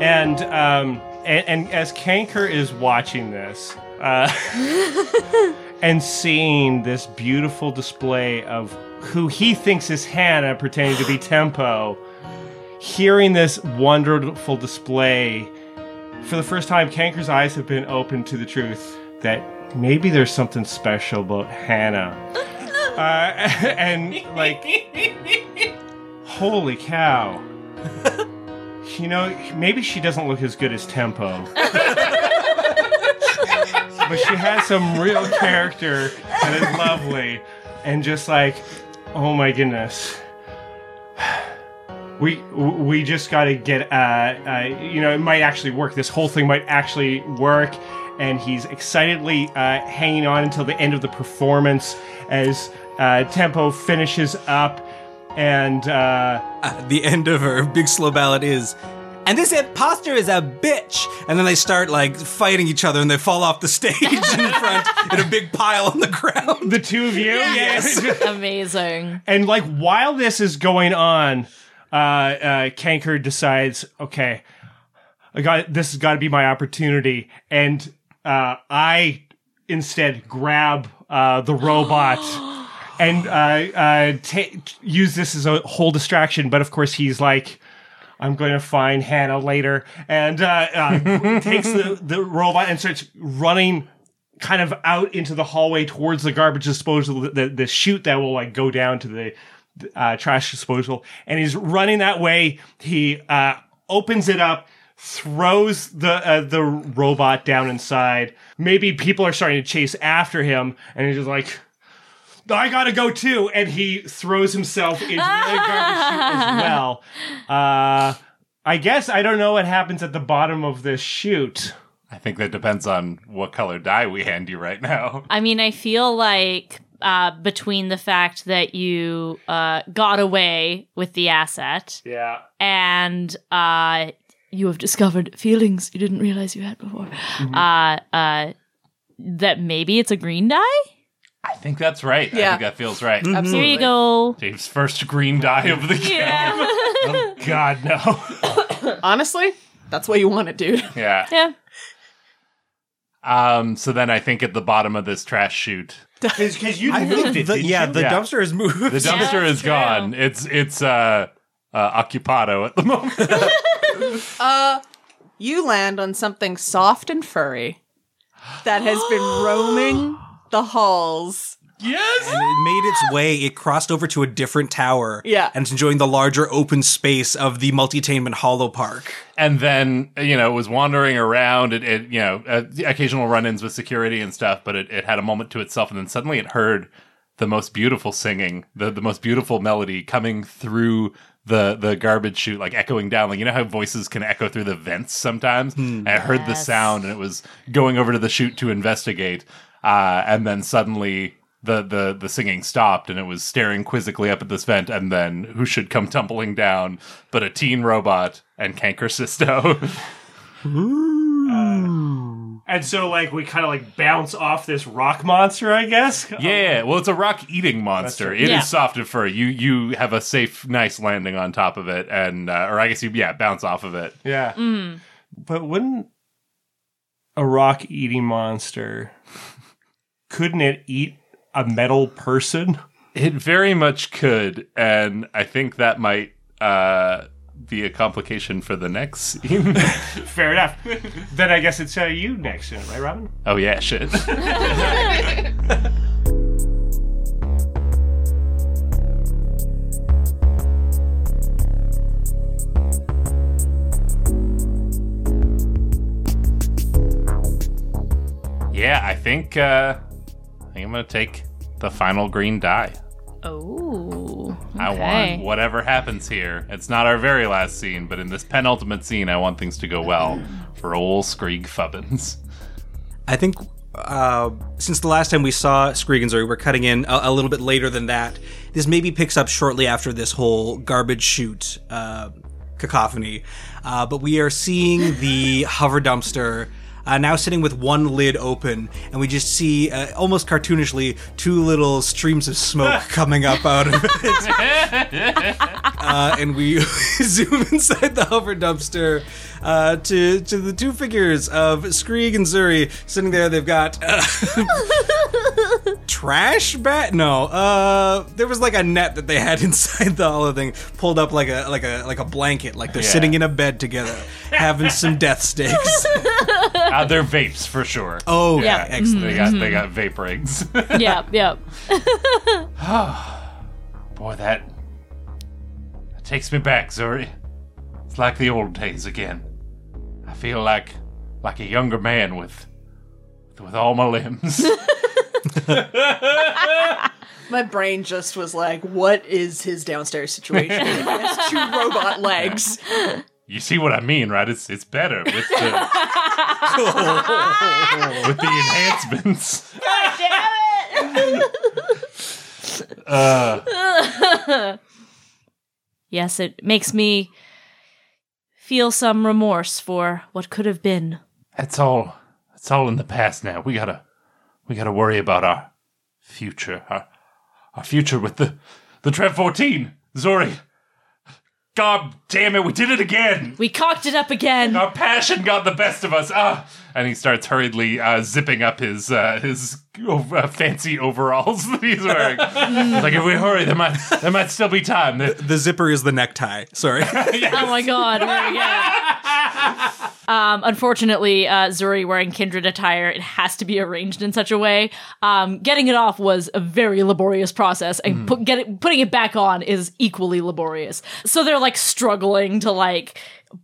And um, and, and as Kanker is watching this, uh, and seeing this beautiful display of who he thinks is Hannah pretending to be Tempo, hearing this wonderful display, for the first time, Kanker's eyes have been opened to the truth that maybe there's something special about Hannah. Uh, and like, holy cow. You know, maybe she doesn't look as good as Tempo. But she has some real character that is lovely, and just like, oh my goodness. We we just got to get uh, uh you know it might actually work. This whole thing might actually work, and he's excitedly uh, hanging on until the end of the performance as uh, tempo finishes up, and uh, the end of her big slow ballad is. And this imposter is a bitch. And then they start like fighting each other and they fall off the stage in front in a big pile on the ground. the two of you, Yes. Amazing. And like while this is going on, uh, uh, Kanker decides, okay, I got this has got to be my opportunity, and uh, I instead grab uh, the robot. And uh, uh, ta- use this as a whole distraction, but of course he's like, "I'm going to find Hannah later," and uh, uh, takes the the robot and starts running kind of out into the hallway towards the garbage disposal, the, the, chute that will like go down to the uh, trash disposal. And he's running that way. He uh, opens it up, throws the uh, the robot down inside. Maybe people are starting to chase after him, and he's just like. I gotta go too, and he throws himself into the garbage chute as well. Uh, I guess I don't know what happens at the bottom of this chute. I think that depends on what color die we hand you right now. I mean, I feel like uh, between the fact that you uh, got away with the asset Yeah. and uh, you have discovered feelings you didn't realize you had before, uh, uh, that maybe it's a green die. I think that's right. I Yeah. think that feels right. Here Absolutely. you go. Dave's first green die of the game. Yeah. God no. Honestly, that's what you want it, dude. Yeah. yeah. Um. So then I think at the bottom of this trash chute, Because you moved think it, the, didn't yeah, you? the Yeah. dumpster has moved. the dumpster that's is gone. It's it's uh, uh occupado at the moment. Uh, you land on something soft and furry that has been roaming the halls. yes. and it made its way. It crossed over to a different tower. Yeah. And it's enjoying the larger open space of the multi-tainment Hollow Park. and then you know it was wandering around it, it you know uh, occasional run-ins with security and stuff but it, it had a moment to itself and then suddenly it heard the most beautiful singing the, the most beautiful melody coming through the the garbage chute like echoing down like you know how voices can echo through the vents sometimes and i heard the sound and it was going over to the chute to investigate uh, and then suddenly the, the the singing stopped and it was staring quizzically up at this vent and then who should come tumbling down but a teen robot and Kanker Sisto. And so, like, we kind of like bounce off this rock monster, I guess. yeah, well, it's a rock eating monster. It is Yeah. soft and furry. You you have a safe, nice landing on top of it, and uh, or I guess you yeah bounce off of it. Yeah. But wouldn't a rock eating monster couldn't it eat a metal person? It very much could, and I think that might uh, be a complication for the next scene. Fair enough. then I guess it's uh, you next, right, Robyn? oh yeah, shit. yeah, I think uh, I think I'm gonna take the final green die. Oh. Okay. I want whatever happens here. It's not our very last scene, but in this penultimate scene, I want things to go well for old Skreeg Fubbins. I think uh, since the last time we saw Skrigensor, we're cutting in a, a little bit later than that. This maybe picks up shortly after this whole garbage chute uh, cacophony. Uh, but we are seeing the hover dumpster. Uh, now sitting with one lid open, and we just see, uh, almost cartoonishly, two little streams of smoke coming up out of it. uh, and we zoom inside the hover dumpster uh, to to the two figures of Skreeg and Zuri sitting there. They've got uh, trash bat. No, uh, there was like a net that they had inside the hollow thing, pulled up like a like a like a blanket, like they're Yeah. sitting in a bed together, having some death stakes. Uh, they're vapes for sure. Oh, Yeah. yeah, excellent. They got they got vape rings. Yep, yep. Boy, that that takes me back, Zuri. It's like the old days again. I feel like like a younger man with with all my limbs. My brain just was like, what is his downstairs situation? he has two robot legs. You see what I mean, right? It's it's better with the with the enhancements. God damn it. Uh, Yes, it makes me feel some remorse for what could have been. it's all it's all in the past now. We gotta we gotta worry about our future. Our our future with the the Trev 14. Zuri. God damn it, we did it again. We cocked it up again. Our passion got the best of us. Ah, and he starts hurriedly uh, zipping up his uh, his uh, fancy overalls that he's wearing. He's like, if we hurry, there might there might still be time. The- The zipper is the necktie. Sorry. Oh my god, very good. Um, unfortunately, uh, Zuri wearing kindred attire, it has to be arranged in such a way. Um, getting it off was a very laborious process, and put, get it, putting it back on is equally laborious. So they're like struggling to like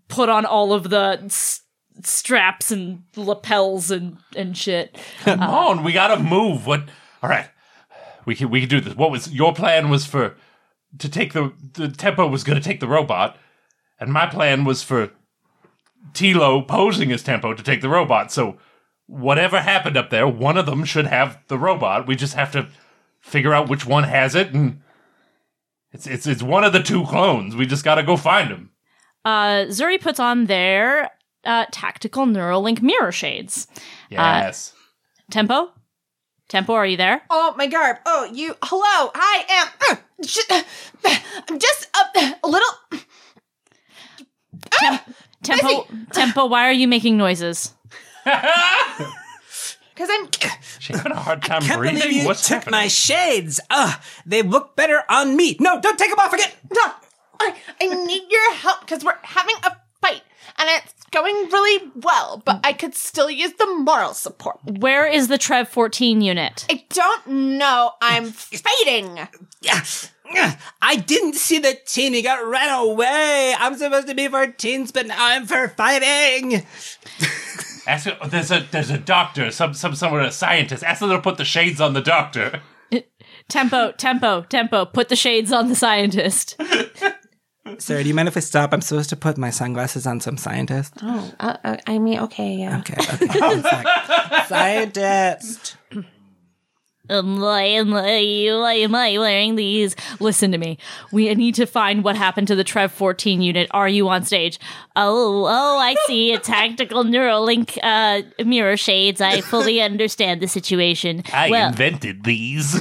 put on all of the s- straps and lapels and and shit. Come on, we gotta move. What? All right, we can we can do this. What was your plan? Was for to take the the tempo was gonna take the robot, and my plan was for Tilo posing as Tempo to take the robot. So whatever happened up there, one of them should have the robot. We just have to figure out which one has it, and it's it's it's one of the two clones. We just gotta go find him. Uh, Zuri puts on their uh, tactical Neuralink mirror shades. Yes. Tempo, Tempo, are you there? Oh, my garb. Oh, you. Hello. I am. uh, sh- I'm just a, a little. Tempo, Tempo, why are you making noises? Because I'm. She's having a hard time Can't believe breathing. you What's took happening? my shades. Ugh, they look better on me. No, don't take them off again. No, I, I need your help because we're having a fight and it's going really well, but I could still use the moral support. Where is the Trev 14 unit? I don't know. I'm fighting. I didn't see the teen. He got ran away. I'm supposed to be for teens, but now I'm for fighting. Ask her, there's a there's a doctor, some some someone a scientist. Ask them to put the shades on the doctor. Tempo, Tempo, Tempo, put the shades on the scientist. Sarah, do you mind if I stop? I'm supposed to put my sunglasses on some scientist. Oh, uh, uh, I mean, okay, yeah. Okay, okay. One scientist. Um, why am I, why am I wearing these? Listen to me. We need to find what happened to the Trev 14 unit. Are you on stage? Oh, oh, I see. A tactical Neuralink uh, mirror shades. I fully understand the situation. I well, invented these.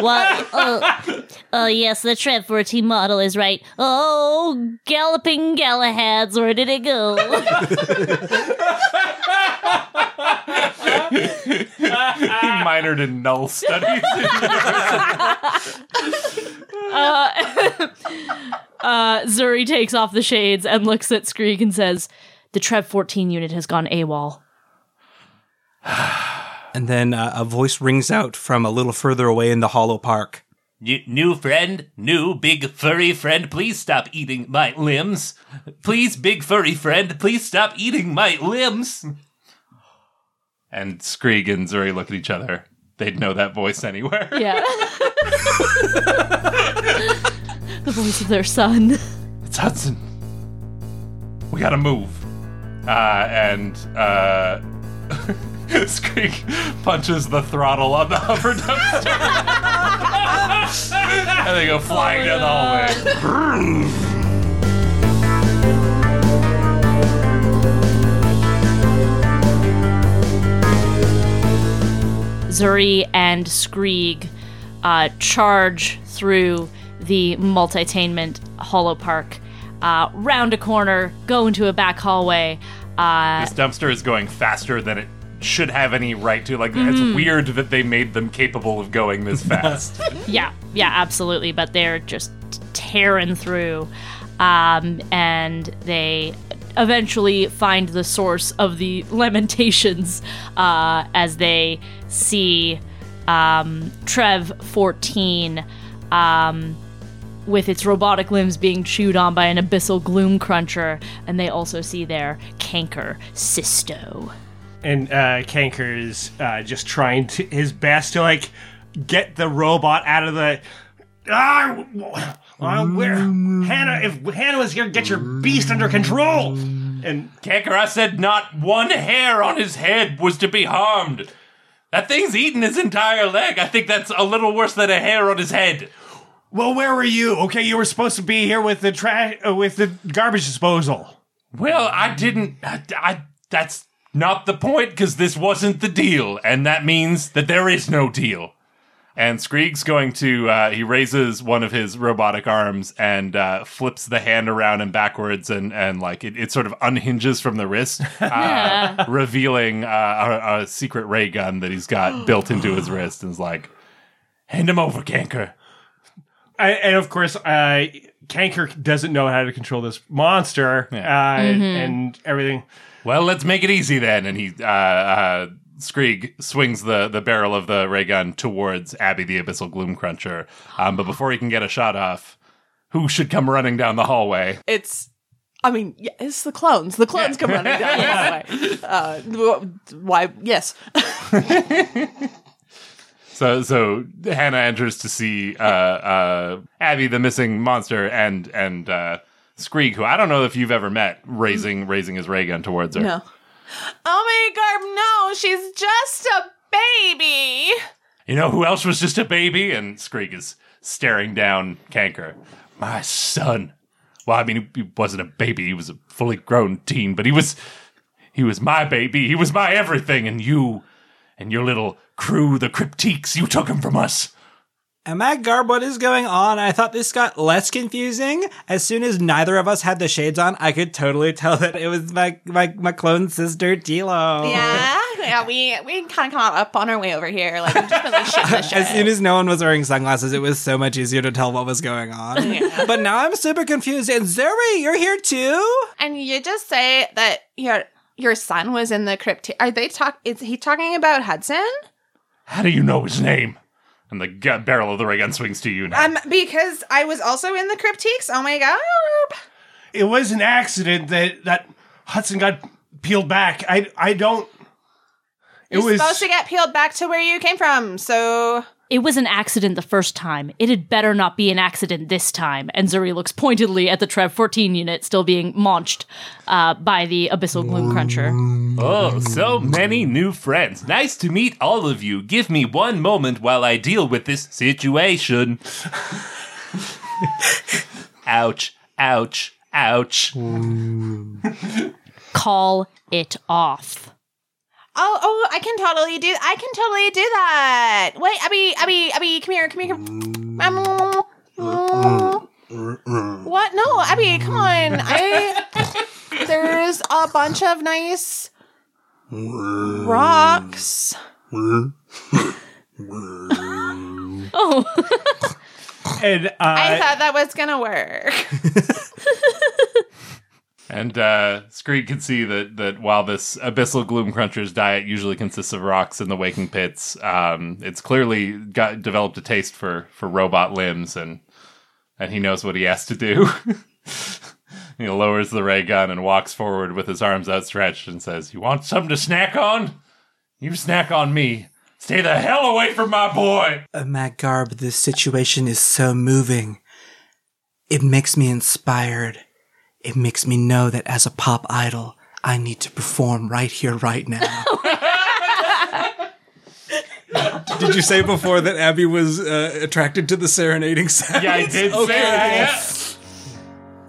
well, oh, oh, yes, the Trev 14 model is right. Oh, galloping Galahads, where did it go? he minored in null studies. Uh, Zuri takes off the shades and looks at Skreeg and says, The Trev 14 unit has gone AWOL. And then uh, a voice rings out from a little further away in the hollow park. New friend, new big furry friend, please stop eating my limbs. Please, big furry friend, please stop eating my limbs. And Skreeg and Zuri look at each other. They'd know that voice anywhere. Yeah. the voice of their son. It's Hudson. We gotta move. Uh, and uh, Skreeg punches the throttle on the hover dumpster. and they go flying down the hallway. Zuri and Skreeg uh, charge through the multitainment hollow park, uh, round a corner, go into a back hallway. Uh, This dumpster is going faster than it should have any right to. Like, it's weird that they made them capable of going this fast. yeah, yeah, absolutely. But they're just tearing through, um, and they eventually find the source of the lamentations uh, as they see um, Trev 14 um, with its robotic limbs being chewed on by an abyssal gloom cruncher, and they also see their Kanker Sisto. and uh, Kanker is uh, just trying to, his best to like get the robot out of the. Ah, uh, where Hannah? If Hannah was here, get your beast under control. And I said not one hair on his head was to be harmed. That thing's eaten his entire leg. I think that's a little worse than a hair on his head. well, where were you? Okay, you were supposed to be here with the trash, uh, with the garbage disposal. Well, I didn't. I, I- that's not the point because this wasn't the deal, and that means that there is no deal. And Skreeg's going to. Uh, he raises one of his robotic arms and uh, flips the hand around and backwards, and and like it, it sort of unhinges from the wrist, uh, revealing uh, a, a secret ray gun that he's got built into his wrist, and is like, "Hand him over, Kanker." I, and of course, uh, Kanker doesn't know how to control this monster uh, and everything. Well, let's make it easy then. And he, uh, uh, Skreeg swings the, the barrel of the ray gun towards Abby the Abyssal Gloomcruncher. Um, but before he can get a shot off, who should come running down the hallway? It's, I mean, yeah, it's the clones. The clones come running down the hallway. Uh, why? Yes. So, so Hannah enters to see uh, uh, Abby, the missing monster, and and uh, Skreeg, who I don't know if you've ever met, raising raising his ray gun towards her. No. Oh my god, no, she's just a baby. You know who else was just a baby? And Skreeg is staring down Kanker. My son. Well, I mean, he wasn't a baby. He was a fully grown teen, but he was, he was my baby. He was my everything. And you, and your little crew, the Cryptiques, you took him from us. Am I Garb? What is going on? I thought this got less confusing. As soon as neither of us had the shades on, I could totally tell that it was my my, my clone sister Tilo. Yeah, yeah, we we kind of caught up on our way over here. Like, we've just been like shit the shit. As soon as no one was wearing sunglasses, it was so much easier to tell what was going on. But now I'm super confused. And Zoe, you're here too? and you just say that your your son was in the crypt. Are they talk? Is he talking about Hudson? How do you know his name? And the gu- barrel of the ray gun swings to you now. Um, because I was also in the cryptiques. Oh my god. It was an accident that that Hudson got peeled back. I I don't. It You're was supposed to get peeled back to where you came from. So It was an accident the first time. It had better not be an accident this time. And Zuri looks pointedly at the Trev 14 unit still being launched uh, by the Abyssal Gloom Cruncher. Oh, so many new friends. Nice to meet all of you. Give me one moment while I deal with this situation. ouch, ouch, ouch. Call it off. Oh oh, I can totally do. I can totally do that. Wait, Abby, Abby, Abby, come here, come here, come. Um, what? No, Abby, come on. I there's a bunch of nice rocks. Oh, and I uh, thought that was gonna work. And uh, Skreeg can see that that while this abyssal gloom cruncher's diet usually consists of rocks in the waking pits, um, it's clearly got developed a taste for for robot limbs, and and he knows what he has to do. he lowers the ray gun and walks forward with his arms outstretched and says, "You want something to snack on? You snack on me. Stay the hell away from my boy." Uh, Matt Garb, this situation is so moving. It makes me inspired. It makes me know that as a pop idol, I need to perform right here, right now. Did you say before that Abby was uh, attracted to the serenading sound? Yeah, I did say that.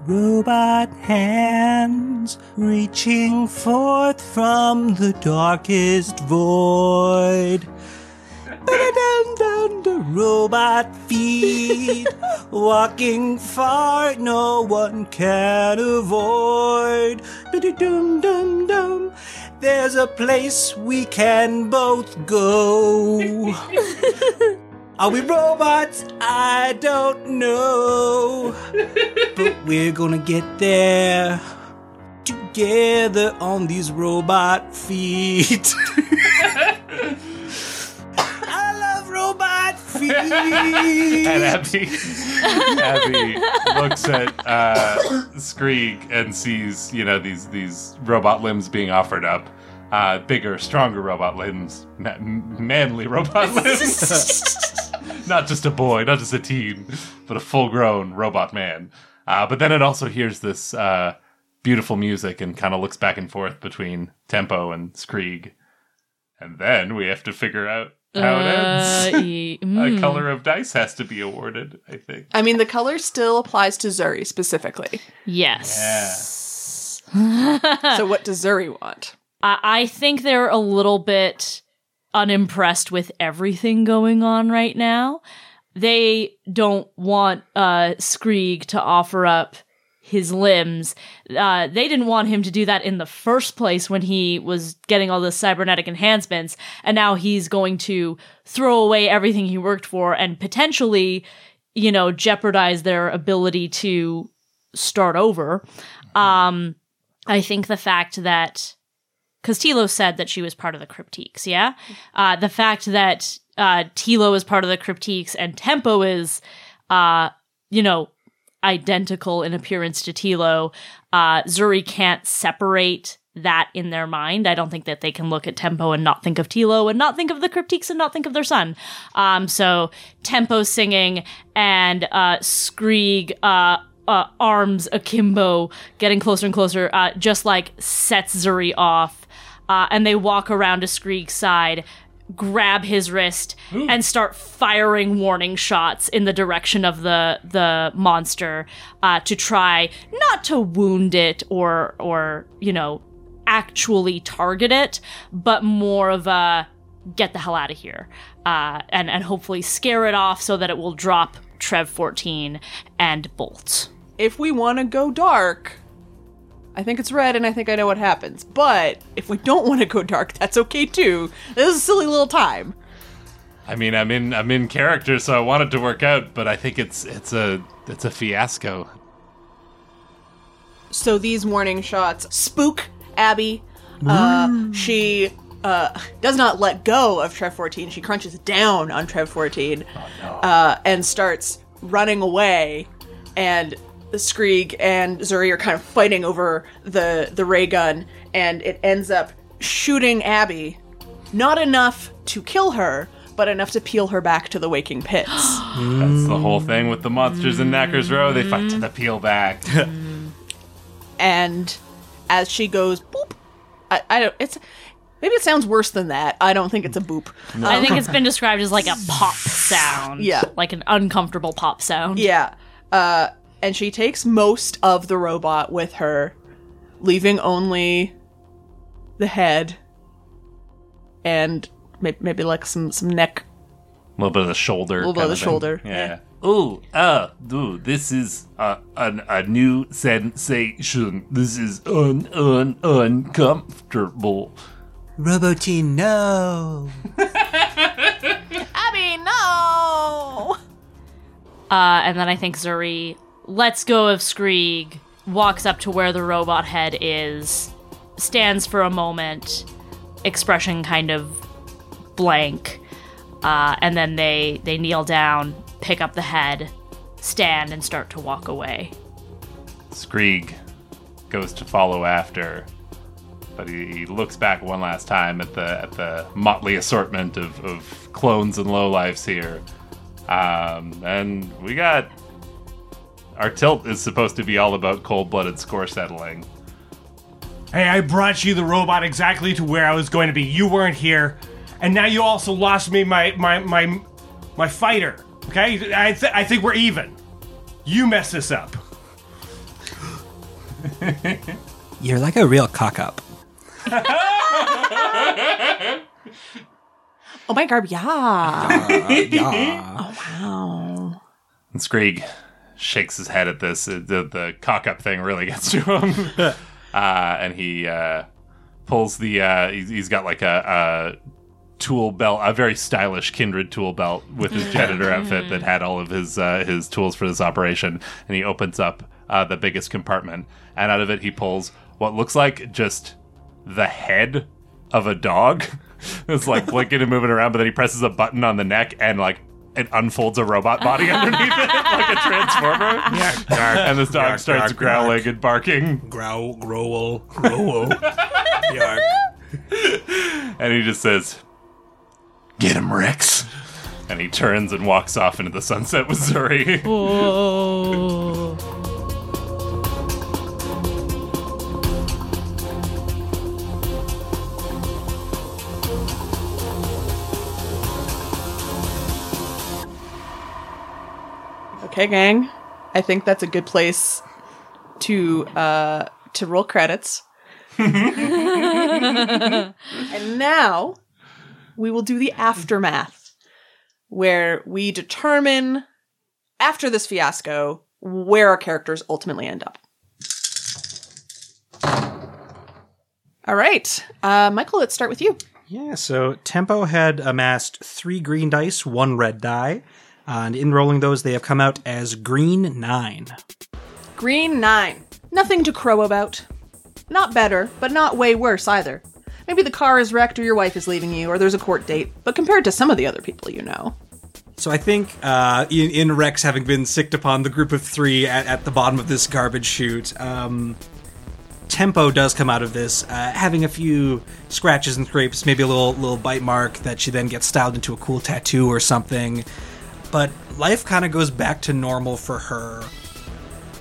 Robot hands reaching forth from the darkest void. Ba-da-dum-dum, the robot feet walking far no one can avoid. Ba-da-dum-dum-dum, There's a place we can both go. Are we robots? I don't know. But we're gonna get there together on these robot feet. feet. And Abby, Abby looks at uh, Skreeg and sees, you know, these these robot limbs being offered up, uh, uh, bigger, stronger robot limbs, ma- manly robot limbs. not just a boy, not just a teen, but a full-grown robot man. Uh, but then it also hears this uh, beautiful music and kind of looks back and forth between Tempo and Skreeg. And then we have to figure out how it ends. Uh, ye- A mm. color of dice has to be awarded, I think. I mean, the color still applies to Zuri specifically. Yes. so what does Zuri want? I, I think they're a little bit unimpressed with everything going on right now. They don't want uh, Skreeg to offer up his limbs. Uh, they didn't want him to do that in the first place when he was getting all the cybernetic enhancements, and now he's going to throw away everything he worked for and potentially, you know, jeopardize their ability to start over. Um, I think the fact that because Tilo said that she was part of the Cryptiques, yeah? Uh, the fact that uh, Tilo is part of the Cryptiques and Tempo is, uh, you know, identical in appearance to Tilo, uh, Zuri can't separate that in their mind. I don't think that they can look at Tempo and not think of Tilo and not think of the Cryptiques and not think of their son. Um, so Tempo singing and uh, uh, uh, arms akimbo, getting closer and closer, uh, just like sets Zuri off. Uh, and they walk around to Skreeg's side, grab his wrist, and start firing warning shots in the direction of the the monster uh, to try not to wound it or or you know actually target it, but more of a get the hell out of here, uh, and and hopefully scare it off so that it will drop Trev fourteen and bolt. If we want to go dark, I think it's red and I think I know what happens. But if we don't want to go dark, that's okay too. This is a silly little time. I mean, I'm in I'm in character, so I want it to work out, but I think it's it's a it's a fiasco. So these warning shots spook Abby. Uh, she uh, does not let go of Trev 14. She crunches down on Trev 14 uh, and starts running away. And Skreeg and Zuri are kind of fighting over the, the ray gun, and it ends up shooting Abby. Not enough to kill her, but enough to peel her back to the waking pits. That's the whole thing with the monsters in Knackers Row. They fight to the peel back. and as she goes boop I, I don't it's maybe it sounds worse than that i don't think it's a boop I think it's been described as like a pop sound. Yeah. Like an uncomfortable pop sound. yeah uh and she takes most of the robot with her leaving only the head and maybe, maybe like some some neck A little bit of the shoulder. A little bit of the thing. shoulder, Yeah. Oh, uh, dude, this is uh, an, a new sensation. This is un, un, uncomfortable. Robotine, no. abby no Uh, and then I think Zuri lets go of Skreeg, walks up to where the robot head is, stands for a moment, expression kind of blank, uh, and then they they kneel down, pick up the head, stand, and start to walk away. Skreeg goes to follow after, but he, he looks back one last time at the at the motley assortment of, of clones and lowlifes here. Um, and we got our tilt is supposed to be all about cold-blooded score settling. Hey, I brought you the robot exactly to where I was going to be. You weren't here, and now you also lost me my my my my fighter. Okay, I th- I think we're even. You messed this up. You're like a real cock up. oh my god yeah uh, yeah. Oh, and Skreeg shakes his head at this. Uh, The, the cock up thing really gets to him. uh, and he uh, pulls the. Uh, he's, he's got like a, a tool belt, a very stylish Kindred tool belt with his janitor outfit that had all of his uh, his tools for this operation. And he opens up uh, the biggest compartment, and out of it he pulls what looks like just the head of a dog. it's like blinking and moving around, but then he presses a button on the neck and like it unfolds a robot body underneath it like a transformer. and this dog Yark, starts yark, growling yark. and barking. Growl, growl, growl. Yark. and he just says, "Get him, Rex." And he turns and walks off into the sunset with Zuri. Okay, gang. I think that's a good place to uh to roll credits. and now we will do the aftermath where we determine after this fiasco where our characters ultimately end up. All right. Uh Michael, let's start with you. Yeah, so Tempo had amassed three green dice, one red die, and in rolling those, they have come out as green nine. Green 9. Nothing to crow about. Not better, but not way worse either. Maybe the car is wrecked or your wife is leaving you or there's a court date, but compared to some of the other people you know. So I think uh, in, in Rex having been sicked upon the group of three at, at the bottom of this garbage chute, um, Tempo does come out of this, uh, having a few scratches and scrapes, maybe a little little bite mark that she then gets styled into a cool tattoo or something. But life kind of goes back to normal for her.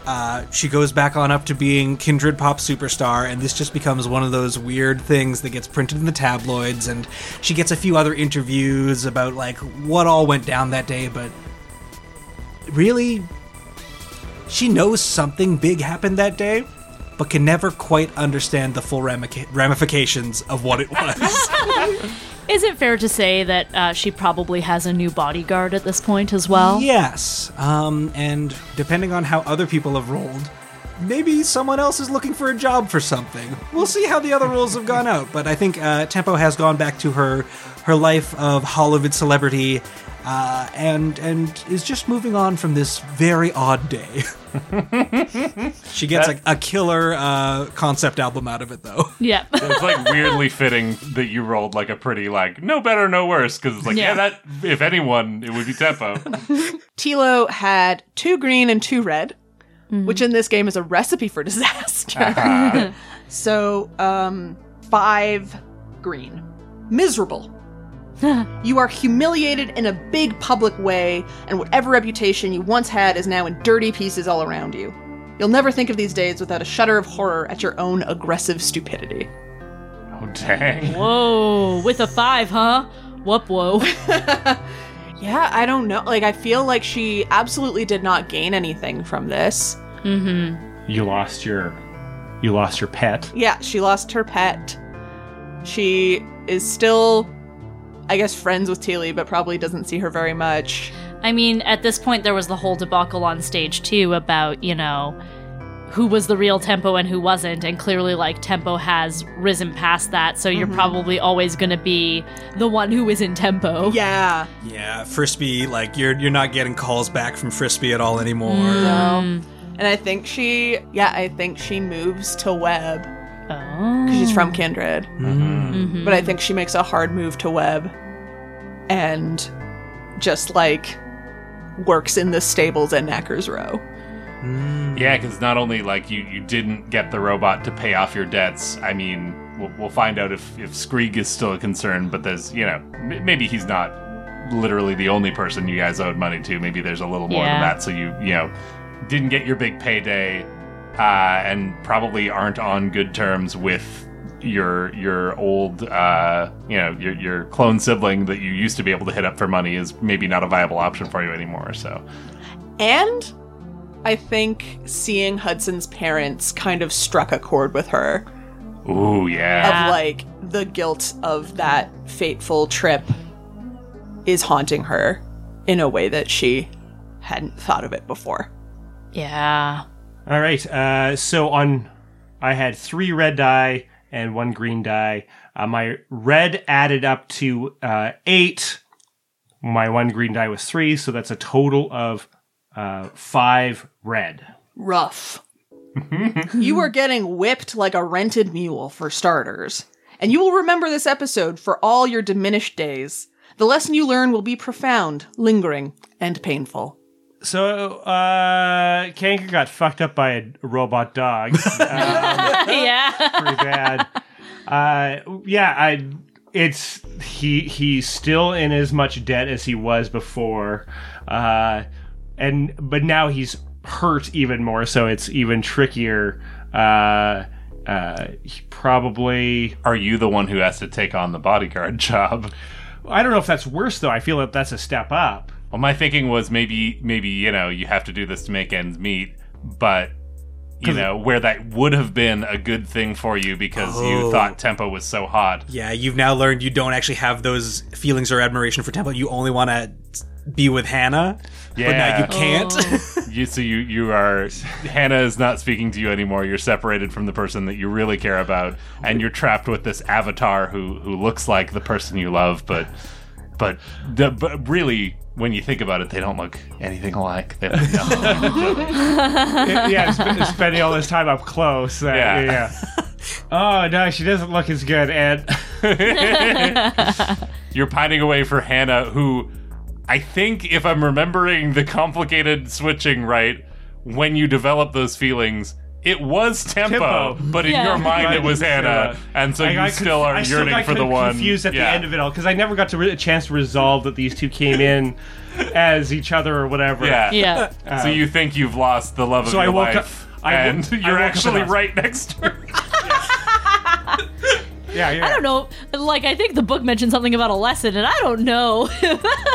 Uh, she goes back on up to being Kindred Pop Superstar, and this just becomes one of those weird things that gets printed in the tabloids. And she gets a few other interviews about like what all went down that day, but really, she knows something big happened that day, but can never quite understand the full ramica- ramifications of what it was. Is it fair to say that uh, she probably has a new bodyguard at this point as well? yes, um, and depending on how other people have rolled, maybe someone else is looking for a job for something. We'll see how the other rolls have gone out, but I think uh, Tempo has gone back to her her life of Hollywood celebrity. Uh, and and is just moving on from this very odd day. she gets a, a killer uh, concept album out of it, though. Yeah, it's like weirdly fitting that you rolled like a pretty like no better, no worse because it's like yeah. Yeah. that if anyone it would be Tempo. Tilo had two green and two red, which in this game is a recipe for disaster. so, um, five green. Miserable. you are humiliated in a big public way, and whatever reputation you once had is now in dirty pieces all around you. You'll never think of these days without a shudder of horror at your own aggressive stupidity. oh dang! Whoa, with a five, huh? Whoop, whoa. Yeah, I don't know. Like, I feel like she absolutely did not gain anything from this. Mm-hmm. You lost your you lost your pet. Yeah, she lost her pet. She is still, I guess, friends with Teely, but probably doesn't see her very much. I mean, at this point, there was the whole debacle on stage too about, you know, who was the real Tempo and who wasn't. And clearly, like, Tempo has risen past that. So you're mm-hmm. probably always going to be the one who is in Tempo. Yeah. Yeah, Frisbee, like you're you're not getting calls back from Frisbee at all anymore. No. And I think she, yeah, I think she moves to Web Oh. because she's from Kindred. Mhm. But I think she makes a hard move to Web and just like works in the stables at Knacker's Row. Yeah, because not only like you you didn't get the robot to pay off your debts. I mean, we'll, we'll find out if if Skreeg is still a concern. But there's you know m- maybe he's not literally the only person you guys owed money to. Maybe there's a little more than that. So you you know didn't get your big payday, uh, and probably aren't on good terms with your your old uh you know your your clone sibling that you used to be able to hit up for money is maybe not a viable option for you anymore so. And I think seeing Hudson's parents kind of struck a chord with her. Ooh yeah. Of like the guilt of that fateful trip is haunting her in a way that she hadn't thought of it before. Yeah. All right. Uh, so on, I had three red die and one green die. Uh, my red added up to uh, eight. My one green die was three, so that's a total of uh, five red. Rough. you are getting whipped like a rented mule, for starters. And you will remember this episode for all your diminished days. The lesson you learn will be profound, lingering, and painful. So uh, Kanker got fucked up by a robot dog. Um, yeah. pretty bad. Uh, yeah, I. It's he. He's still in as much debt as he was before, uh, and but now he's hurt even more, so it's even trickier. Uh, uh, he probably. Are you the one who has to take on the bodyguard job? I don't know if that's worse though. I feel that that's a step up. Well, my thinking was maybe maybe you know you have to do this to make ends meet, but you know where that would have been a good thing for you because Oh. you thought tempo was so hot. Yeah, you've now learned you don't actually have those feelings or admiration for Tempo. You only want to be with Hannah. Yeah. But now you can't. Oh. You so you you are Hannah is not speaking to you anymore. You're separated from the person that you really care about, and you're trapped with this avatar who who looks like the person you love, but but the, but really. When you think about it, they don't look anything alike. They look yeah, sp- spending all this time up close. Uh, Yeah. yeah. Oh no, she doesn't look as good, and You're pining away for Hannah, who I think, if I'm remembering the complicated switching right, when you develop those feelings, it was tempo, Tempo. but in Yeah. your mind Right. it was Hannah, Yeah. and so I you got still conf- are I still yearning got for the con- one. Confused at yeah. the end of it all because I never got to re- a chance to resolve that these two came in as each other or whatever. Yeah. Yeah. Uh, so you think you've lost the love So of I your woke life, up- I wo- and I you're woke actually and right next to her. yeah, yeah. I don't know. Like, I think the book mentioned something about a lesson, and I don't know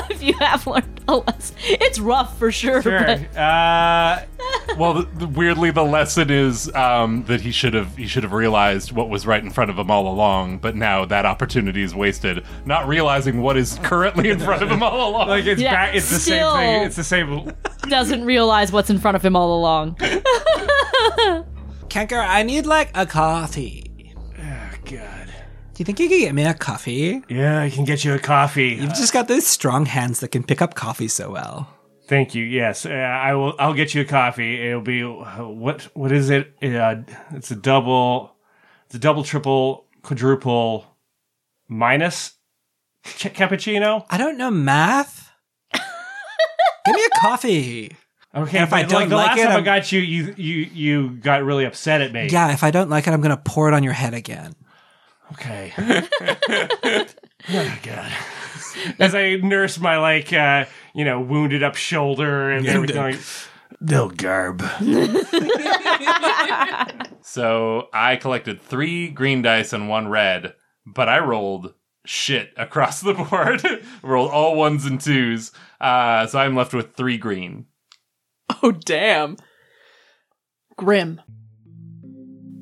if you have learned a lesson. It's rough for sure. Sure. But Uh, Well, the, the, weirdly, the lesson is um, that he should have he should have realized what was right in front of him all along. But now that opportunity is wasted, not realizing what is currently in front of him all along. like it's Yeah, back. It's the same thing. It's the same. doesn't realize what's in front of him all along. Kanker, I need like a coffee. Oh God. Do you think you could get me a coffee? Yeah, I can get you a coffee. You've just got those strong hands that can pick up coffee so well. Thank you. Yes, uh, I will. I'll get you a coffee. It'll be uh, what? What is it? Uh, it's a double. It's a double, triple, quadruple, minus ch- cappuccino. I don't know math. Give me a coffee. Okay, And if I don't like, the like last it, time I I'm- got you, you you you got really upset at me. Yeah, if I don't like it, I'm gonna pour it on your head again. Okay. oh God. As I nurse my like uh, you know wounded up shoulder and everything, like, they'll garb. So I collected three green dice and one red, but I rolled shit across the board. rolled all ones and twos. Uh, so I'm left with three green. Oh, damn. Grim.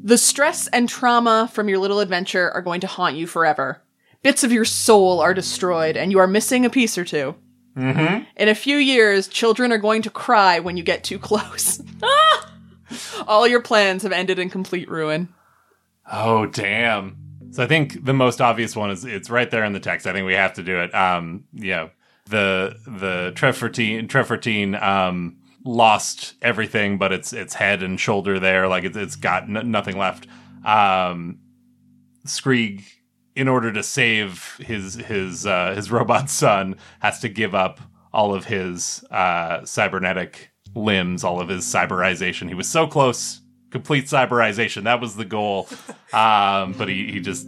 The stress and trauma from your little adventure are going to haunt you forever. Bits of your soul are destroyed, and you are missing a piece or 2 Mm-hmm. In a few years, children are going to cry when you get too close. All your plans have ended in complete ruin. Oh damn. So I think the most obvious one is it's right there in the text. I think we have to do it. Um, yeah. The the Trev 14 Trefortine um lost everything but its its head and shoulder there. Like it's it's got n- nothing left. Um Skreeg in order to save his his uh, his robot son has to give up all of his uh, cybernetic limbs, all of his cyberization. He was so close, complete cyberization. That was the goal, um, but he, he just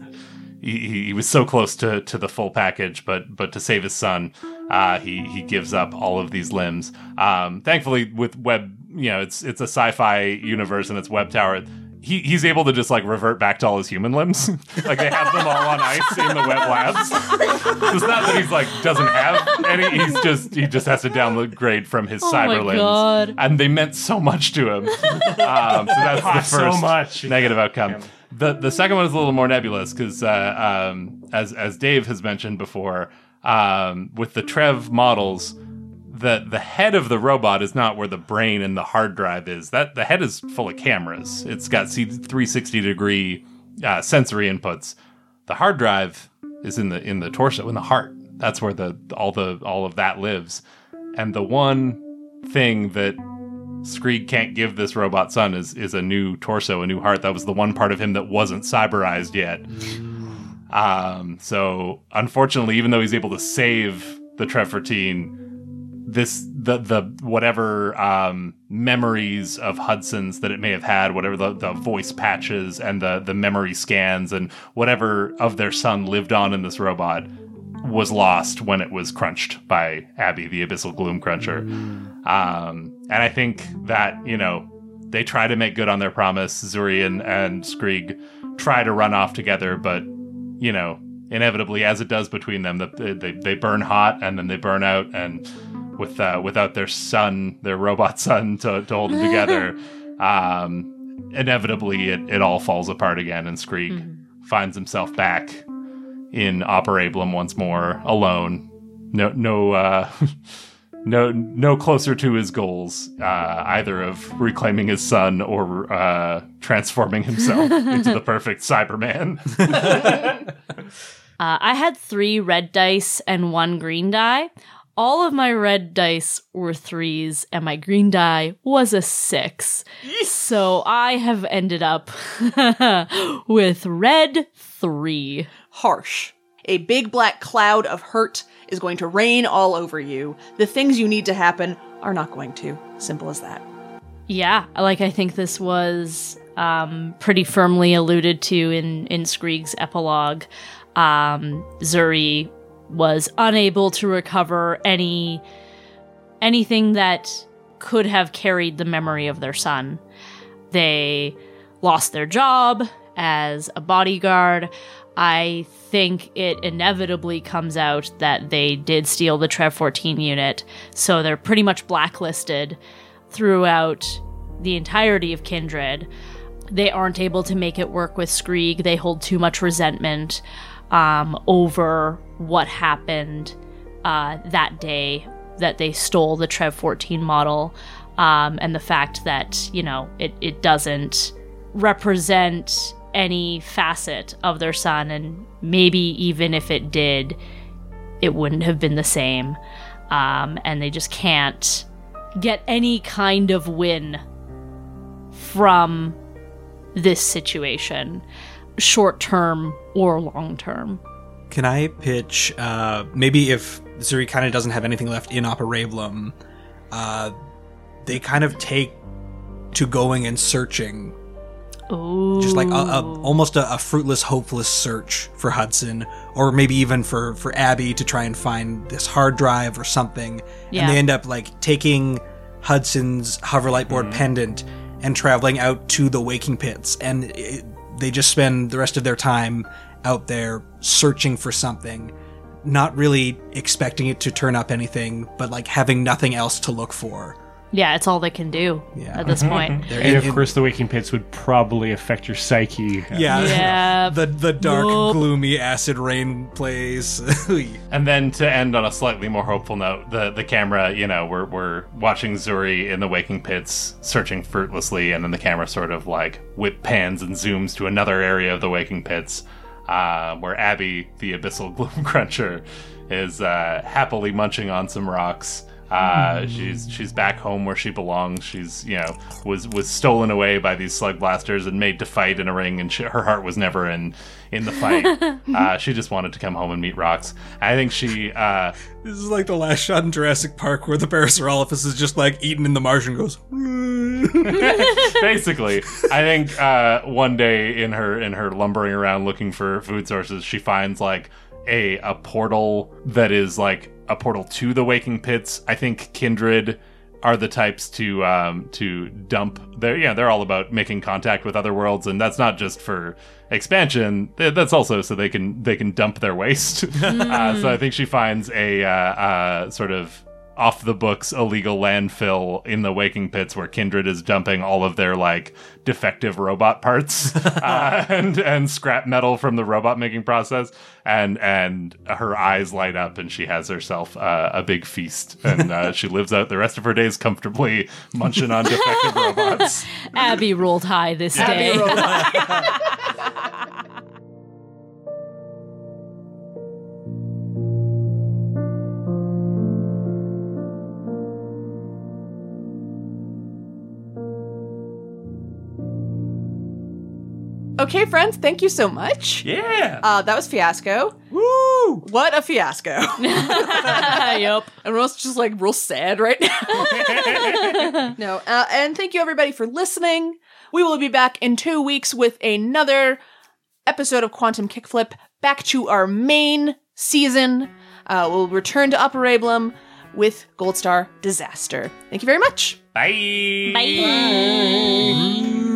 he, he he was so close to, to the full package. But but to save his son, uh, he he gives up all of these limbs. Um, thankfully, with web, you know, it's it's a sci-fi universe and it's web tower he, he's able to just like revert back to all his human limbs. like they have them all on ice in the web labs. it's not that he's like doesn't have any. He's just he just has to downgrade from his Oh cyber my limbs, God. and they meant so much to him. Um, so that's the Cost so first much. negative outcome. The the second one is a little more nebulous because uh, um, as as Dave has mentioned before, um, with the Trev models the the head of the robot is not where the brain and the hard drive is. That the head is full of cameras. It's got C 360 degree uh, sensory inputs. The hard drive is in the in the torso in the heart. That's where the all the all of that lives. And the one thing that Skreeg can't give this robot son is is a new torso, a new heart. That was the one part of him that wasn't cyberized yet. Um, so unfortunately, even though he's able to save the Trev 14, this the the whatever um, memories of Hudson's that it may have had, whatever the, the voice patches and the the memory scans and whatever of their son lived on in this robot was lost when it was crunched by Abby, the Abyssal Gloom Cruncher. Um, and I think that you know they try to make good on their promise. Zuri and, and Skreeg try to run off together, but you know inevitably, as it does between them, the, they they burn hot and then they burn out and with uh, without their son, their robot son, to, to hold them together, um, inevitably it, it all falls apart again, and Skreeg finds himself back in Operaeblum once more, alone. No, no, uh, no, no closer to his goals, uh, either of reclaiming his son or uh, transforming himself into the perfect Cyberman. Uh, I had three red dice and one green die. All of my red dice were threes, and my green die was a six. So I have ended up with red three. Harsh. A big black cloud of hurt is going to rain all over you. The things you need to happen are not going to. Simple as that. Yeah, like I think this was um, pretty firmly alluded to in in Skreeg's epilogue. Um, Zuri was unable to recover any anything that could have carried the memory of their son. They lost their job as a bodyguard. I think it inevitably comes out that they did steal the Trev 14 unit, so they're pretty much blacklisted throughout the entirety of Kindred. They aren't able to make it work with Skreeg. They hold too much resentment um, over what happened uh, that day that they stole the Trev 14 model um, and the fact that, you know, it, it doesn't represent any facet of their son. And maybe even if it did, it wouldn't have been the same. Um, and they just can't get any kind of win from this situation, short term or long term. Can I pitch? Uh, maybe if Zuri kind of doesn't have anything left in Operaeblum, uh, they kind of take to going and searching, Ooh. just like a, a, almost a, a fruitless, hopeless search for Hudson, or maybe even for for Abby to try and find this hard drive or something. Yeah. And they end up like taking Hudson's hoverlight board mm-hmm. pendant and traveling out to the waking pits, and it, they just spend the rest of their time out there searching for something, not really expecting it to turn up anything, but like having nothing else to look for. Yeah, it's all they can do Yeah. at this point. They're And of course, the waking pits would probably affect your psyche. yeah, Yeah. the the dark, Nope. gloomy acid rain plays. And then to end on a slightly more hopeful note, the the camera, you know, we're we're watching Zuri in the waking pits searching fruitlessly, and then the camera sort of like whip pans and zooms to another area of the waking pits, uh, where Abby, the abyssal gloom cruncher, is uh, happily munching on some rocks. Uh, she's she's back home where she belongs. She's you know was was stolen away by these slug blasters and made to fight in a ring, and she, her heart was never in in the fight. uh, she just wanted to come home and meet rocks. I think she uh, this is like the last shot in Jurassic Park where the Parasaurolophus is just like eating in the marsh and goes. basically i think uh, one day in her in her lumbering around looking for food sources she finds like a a portal that is like a portal to the waking pits. I think kindred are the types to um to dump. They're yeah they're all about making contact with other worlds and that's not just for expansion. That's also so they can they can dump their waste. Uh, so i think she finds a uh, uh sort of off the books illegal landfill in the waking pits where Kindred is dumping all of their like defective robot parts uh, and and scrap metal from the robot making process and and her eyes light up and she has herself uh, a big feast and uh, she lives out the rest of her days comfortably munching on defective robots. Abby rolled high this day. Okay, friends, thank you so much. Yeah. Uh, that was Fiasco. Woo! What a fiasco. yep. Everyone's just like real sad right now. no, uh, and thank you everybody for listening. We will be back in two weeks with another episode of Quantum Kickflip, back to our main season. Uh, we'll return to Operaeblum with Gold Star Disaster. Thank you very much. Bye. Bye.